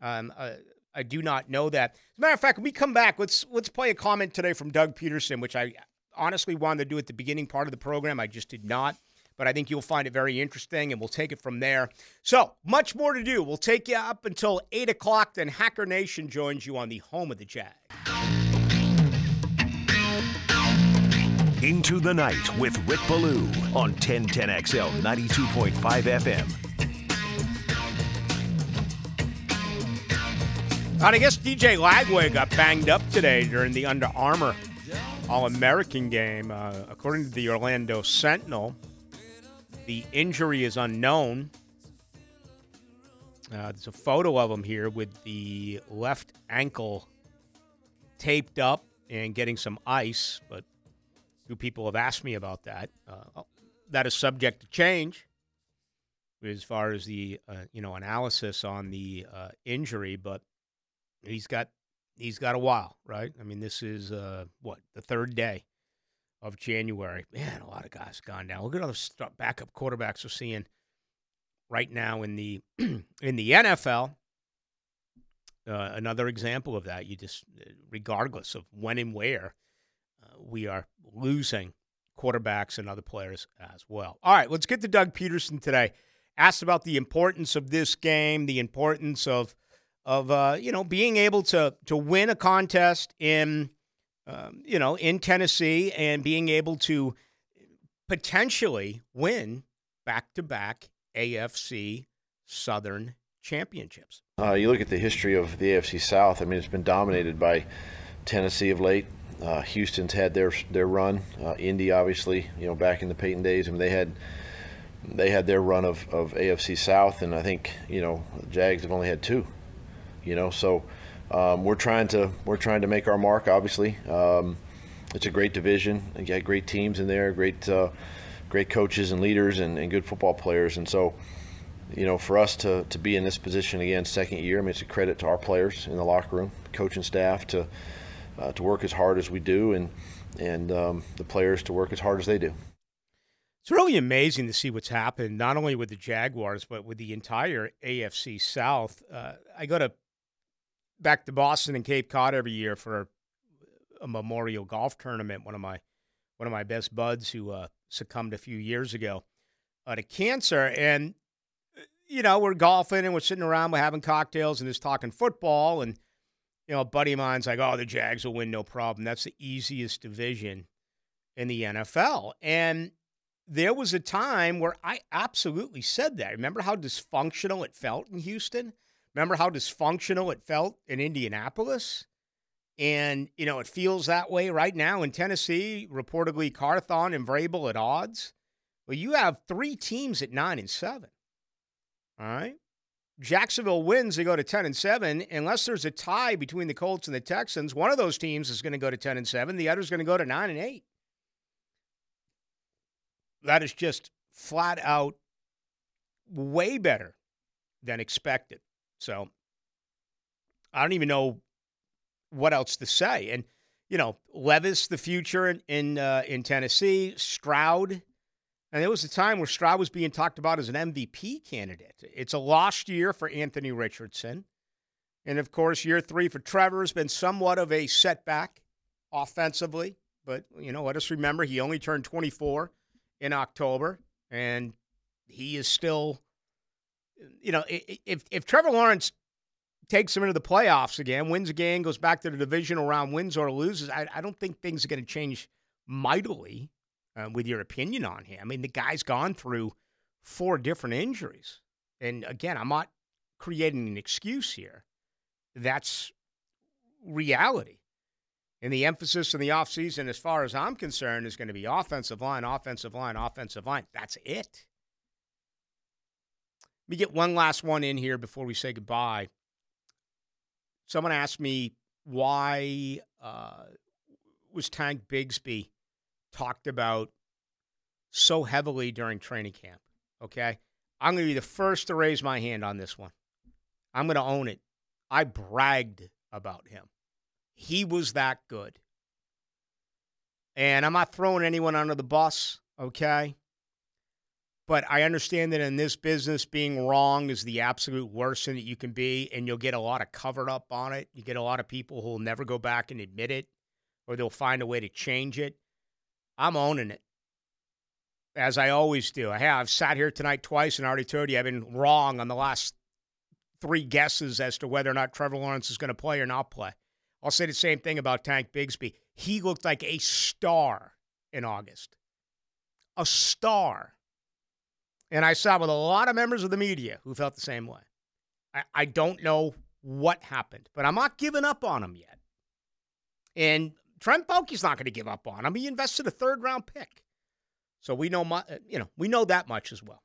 Um, uh, I do not know that. As a matter of fact, when we come back, let's let's play a comment today from Doug Pederson, which I honestly wanted to do at the beginning part of the program. I just did not. But I think you'll find it very interesting, and we'll take it from there. So, much more to do. We'll take you up until 8 o'clock. Then Hacker Nation joins you on the home of the Jag. Into the Night with Rick Ballou on 1010XL 92.5 FM. And I guess DJ Lagway got banged up today during the Under Armour All American game. Uh, according to the Orlando Sentinel, the injury is unknown. Uh, there's a photo of him here with the left ankle taped up and getting some ice, but two people have asked me about that. Uh, that is subject to change as far as the uh, you know analysis on the uh, injury, but he's got he's got a while, right? I mean, this is uh, what the third day of January. Man, a lot of guys gone down. Look at all the backup quarterbacks we're seeing right now in the in the NFL. Uh, another example of that. You just, regardless of when and where, uh, we are losing quarterbacks and other players as well. All right, let's get to Doug Pederson today. Asked about the importance of this game, the importance of of uh, you know being able to to win a contest in um, you know in Tennessee and being able to potentially win back to back AFC Southern championships. Uh, you look at the history of the AFC South. I mean, it's been dominated by Tennessee of late. Uh, Houston's had their their run. Uh, Indy, obviously, you know, back in the Peyton days, I mean, they had they had their run of, of AFC South, and I think you know, Jags have only had two you know. So um, we're trying to we're trying to make our mark. Obviously, um, it's a great division. You got great teams in there, great uh, great coaches and leaders, and, and, good football players. And so, you know, for us to to be in this position again, second year, I mean, it's a credit to our players in the locker room, coaching staff to uh, to work as hard as we do, and and um, the players to work as hard as they do. It's really amazing to see what's happened, not only with the Jaguars, but with the entire AFC South. Uh, I go to back to Boston and Cape Cod every year for a memorial golf tournament. One of my one of my best buds who uh, succumbed a few years ago uh, to cancer, and you know we're golfing and we're sitting around, we're having cocktails and just talking football, and you know a buddy of mine's like, "Oh, the Jags will win, no problem. That's the easiest division in the NFL," and there was a time where I absolutely said that. Remember how dysfunctional it felt in Houston? Remember how dysfunctional it felt in Indianapolis? And, you know, it feels that way right now in Tennessee. Reportedly, Carthon and Vrabel at odds. Well, you have three teams at nine and seven. All right. Jacksonville wins, they go to 10 and 7. Unless there's a tie between the Colts and the Texans, one of those teams is going to go to 10 and 7. The other is going to go to 9 and 8. That is just flat out way better than expected. So I don't even know what else to say. And you know, Levis, the future in in, uh, in Tennessee, Stroud, and there was a time where Stroud was being talked about as an MVP candidate. It's a lost year for Anthony Richardson, and of course, year three for Trevor has been somewhat of a setback offensively. But you know, let us remember he only turned 24 in October, and he is still, you know, if if Trevor Lawrence takes him into the playoffs again, wins again, goes back to the divisional round, wins or loses, I, I don't think things are going to change mightily uh, with your opinion on him. I mean, the guy's gone through four different injuries. And again, I'm not creating an excuse here. That's reality. And the emphasis in the offseason, as far as I'm concerned, is going to be offensive line, offensive line, offensive line. That's it. Let me get one last one in here before we say goodbye. Someone asked me why uh, was Tank Bigsby talked about so heavily during training camp. Okay, I'm going to be the first to raise my hand on this one. I'm going to own it. I bragged about him. He was that good. And I'm not throwing anyone under the bus, okay? But I understand that in this business, being wrong is the absolute worst thing that you can be, and you'll get a lot of covered up on it. You get a lot of people who will never go back and admit it, or they'll find a way to change it. I'm owning it, as I always do. I have sat here tonight twice and already told you I've been wrong on the last three guesses as to whether or not Trevor Lawrence is going to play or not play. I'll say the same thing about Tank Bigsby. He looked like a star in August. A star. And I saw with a lot of members of the media who felt the same way. I, I don't know what happened, but I'm not giving up on him yet. And Trent Baalke's not going to give up on him. He invested a third round pick. So we know, uh, you know, we know that much as well.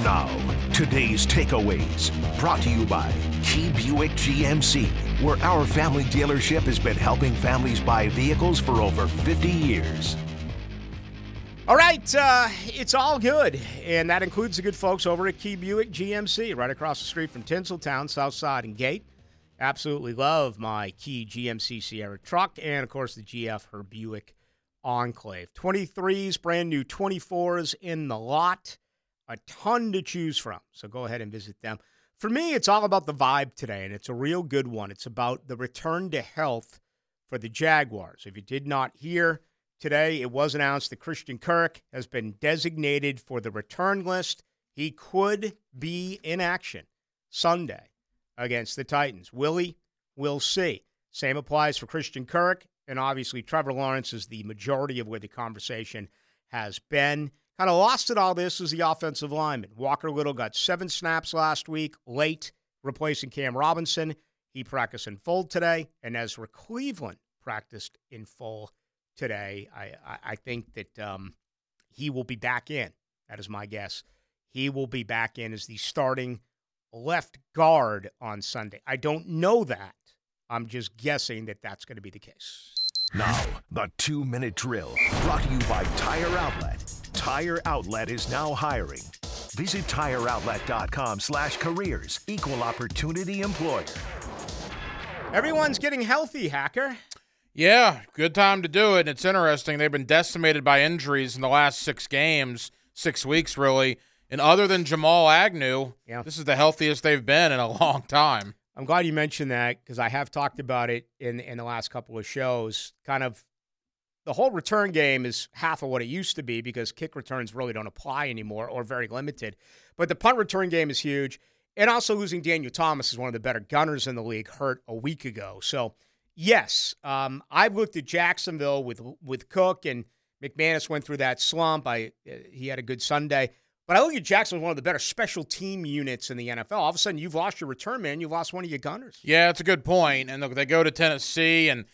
Now, today's takeaways brought to you by Key Buick GMC, where our family dealership has been helping families buy vehicles for over 50 years. All right, uh, it's all good, and that includes the good folks over at Key Buick GMC, right across the street from Tinseltown, South Side and Gate. Absolutely love my Key GMC Sierra truck, and of course the GF her Buick Enclave. 23s, brand new 24s in the lot, a ton to choose from. So go ahead and visit them. For me, it's all about the vibe today, and it's a real good one. It's about the return to health for the Jaguars. If you did not hear Today, it was announced that Christian Kirk has been designated for the return list. He could be in action Sunday against the Titans. Willie, we'll see. Same applies for Christian Kirk, and obviously Trevor Lawrence is the majority of where the conversation has been. Kind of lost in all this is the offensive lineman. Walker Little got seven snaps last week, late, replacing Cam Robinson. He practiced in full today, and Ezra Cleveland practiced in full today. I, I, I think that um, he will be back in. That is my guess. He will be back in as the starting left guard on Sunday. I don't know that. I'm just guessing that that's going to be the case. Now, the two minute drill brought to you by Tire Outlet. Tire Outlet is now hiring. Visit tireoutlet.com slash careers. Equal opportunity employer. Everyone's getting healthy, Hacker. Yeah, good time to do it. And it's interesting. They've been decimated by injuries in the last six games, six weeks, really. And other than Jamal Agnew, yeah. this is the healthiest they've been in a long time. I'm glad you mentioned that because I have talked about it in in the last couple of shows. Kind of the whole return game is half of what it used to be because kick returns really don't apply anymore or very limited. But the punt return game is huge. And also losing Daniel Thomas is one of the better gunners in the league, hurt a week ago. So yes, um, I've looked at Jacksonville with with Cooke and McManus went through that slump. I uh, he had a good Sunday, but I look at Jacksonville one of the better special team units in the NFL. All of a sudden, you've lost your return man. You've lost one of your gunners. Yeah, it's a good point. And look, they go to Tennessee and.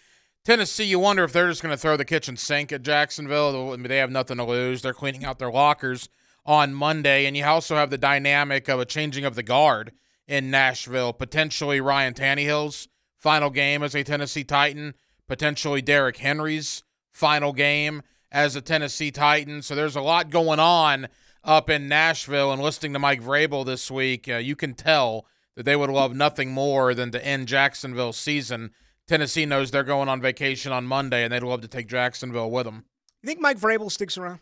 Tennessee, you wonder if they're just going to throw the kitchen sink at Jacksonville. They have nothing to lose. They're cleaning out their lockers. on Monday. And you also have the dynamic of a changing of the guard in Nashville, potentially Ryan Tannehill's final game as a Tennessee Titan, potentially Derrick Henry's final game as a Tennessee Titan. So there's a lot going on up in Nashville. And listening to Mike Vrabel this week, uh, you can tell that they would love nothing more than to end Jacksonville's season. Tennessee knows they're going on vacation on Monday, and they'd love to take Jacksonville with them. You think Mike Vrabel sticks around?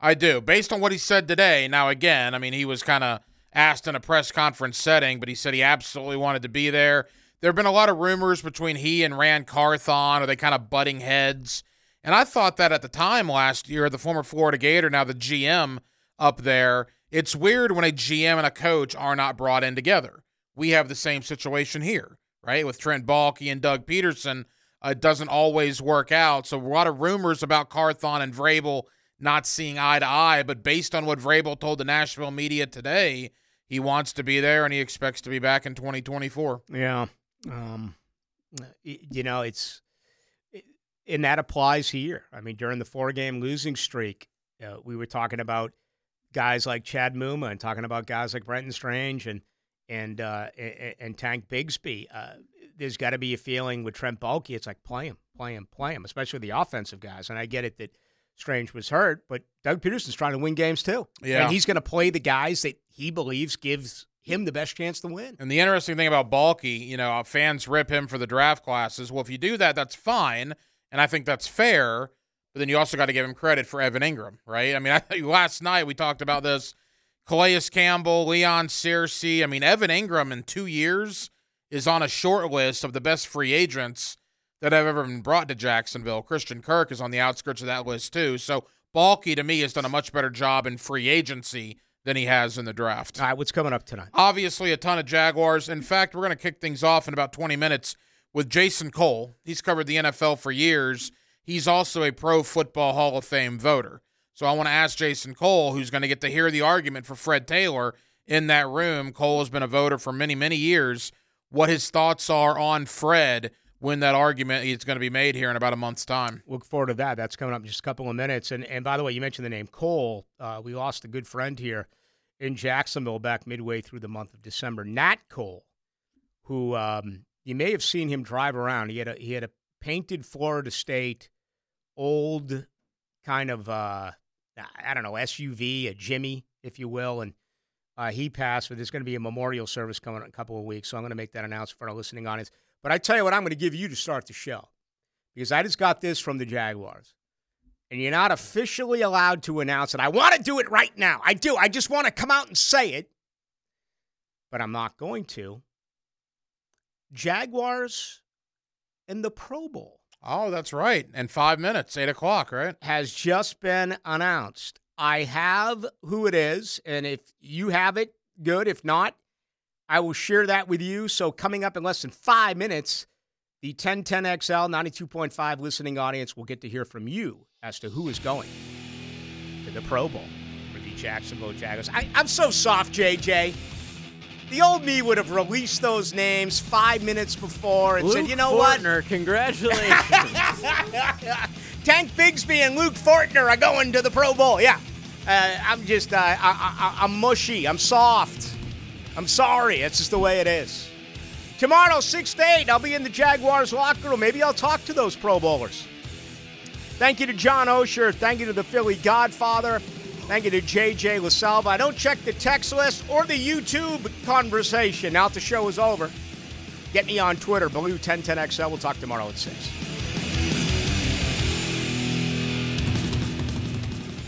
I do, based on what he said today. Now, again, I mean, he was kind of asked in a press conference setting, but he said he absolutely wanted to be there. There have been a lot of rumors between he and Ran Carthon. Are they kind of butting heads? And I thought that at the time last year, the former Florida Gator, now the GM up there, it's weird when a GM and a coach are not brought in together. We have the same situation here, right? With Trent Baalke and Doug Pederson. Uh, it doesn't always work out. So a lot of rumors about Carthon and Vrabel not seeing eye to eye. But based on what Vrabel told the Nashville media today, he wants to be there and he expects to be back in 2024. Yeah. Um, you know, it's and that applies here. I mean, during the four game losing streak, uh, we were talking about guys like Chad Muma and talking about guys like Brenton Strange and and uh, and, and, Tank Bigsby. Uh, there's got to be a feeling with Trent Baalke. It's like play him, play him, play him, especially the offensive guys. And I get it that Strange was hurt, but Doug Pederson's trying to win games too. Yeah, and he's going to play the guys that he believes gives him the best chance to win. And the interesting thing about Baalke, you know, fans rip him for the draft classes. Well, if you do that, that's fine and I think that's fair. But then you also got to give him credit for Evan Engram, right? I mean, I, last night we talked about this. Calais Campbell, Leon Searcy. I mean, Evan Engram in two years is on a short list of the best free agents that have ever been brought to Jacksonville. Christian Kirk is on the outskirts of that list too. So Baalke to me has done a much better job in free agency than he has in the draft. All right, what's coming up tonight? Obviously, a ton of Jaguars. In fact, we're going to kick things off in about 20 minutes with Jason Cole. He's covered the NFL for years. He's also a Pro Football Hall of Fame voter. So I want to ask Jason Cole, who's going to get to hear the argument for Fred Taylor in that room. Cole has been a voter for many, many years. What his thoughts are on Fred when that argument is going to be made here in about a month's time. Look forward to that. That's coming up in just a couple of minutes. And and by the way, you mentioned the name Cole. Uh, we lost a good friend here in Jacksonville back midway through the month of December. Nat Cole, who um, you may have seen him drive around. He had a he had a painted Florida State old kind of uh, I don't know SUV, a Jimmy, if you will, and uh, he passed. But there's going to be a memorial service coming in a couple of weeks, so I'm going to make that announcement for our listening audience. But I tell you what, I'm going to give you to start the show because I just got this from the Jaguars. And you're not officially allowed to announce it. I want to do it right now. I do. I just want to come out and say it. But I'm not going to Jaguars in the Pro Bowl. Oh, that's right. In five minutes, eight o'clock, right? Has just been announced. I have who it is, and if you have it, good. If not, I will share that with you. So, coming up in less than five minutes, the 1010XL 92.5 listening audience will get to hear from you as to who is going to the Pro Bowl for the Jacksonville Jaguars. I, I'm so soft, JJ. The old me would have released those names five minutes before and Luke said, you know what? Fortner, what? Congratulations. Tank Bigsby and Luke Fortner are going to the Pro Bowl. Yeah. Uh, I'm just, uh, I, I, I'm mushy. I'm soft. I'm sorry. It's just the way it is. Tomorrow, 6 to 8, I'll be in the Jaguars locker room. Maybe I'll talk to those Pro Bowlers. Thank you to John Oehser. Thank you to the Philly Godfather. Thank you to JJ LaSalva. I don't check the text list or the YouTube conversation. Now that the show is over, get me on Twitter, Blue1010XL. We'll talk tomorrow at 6.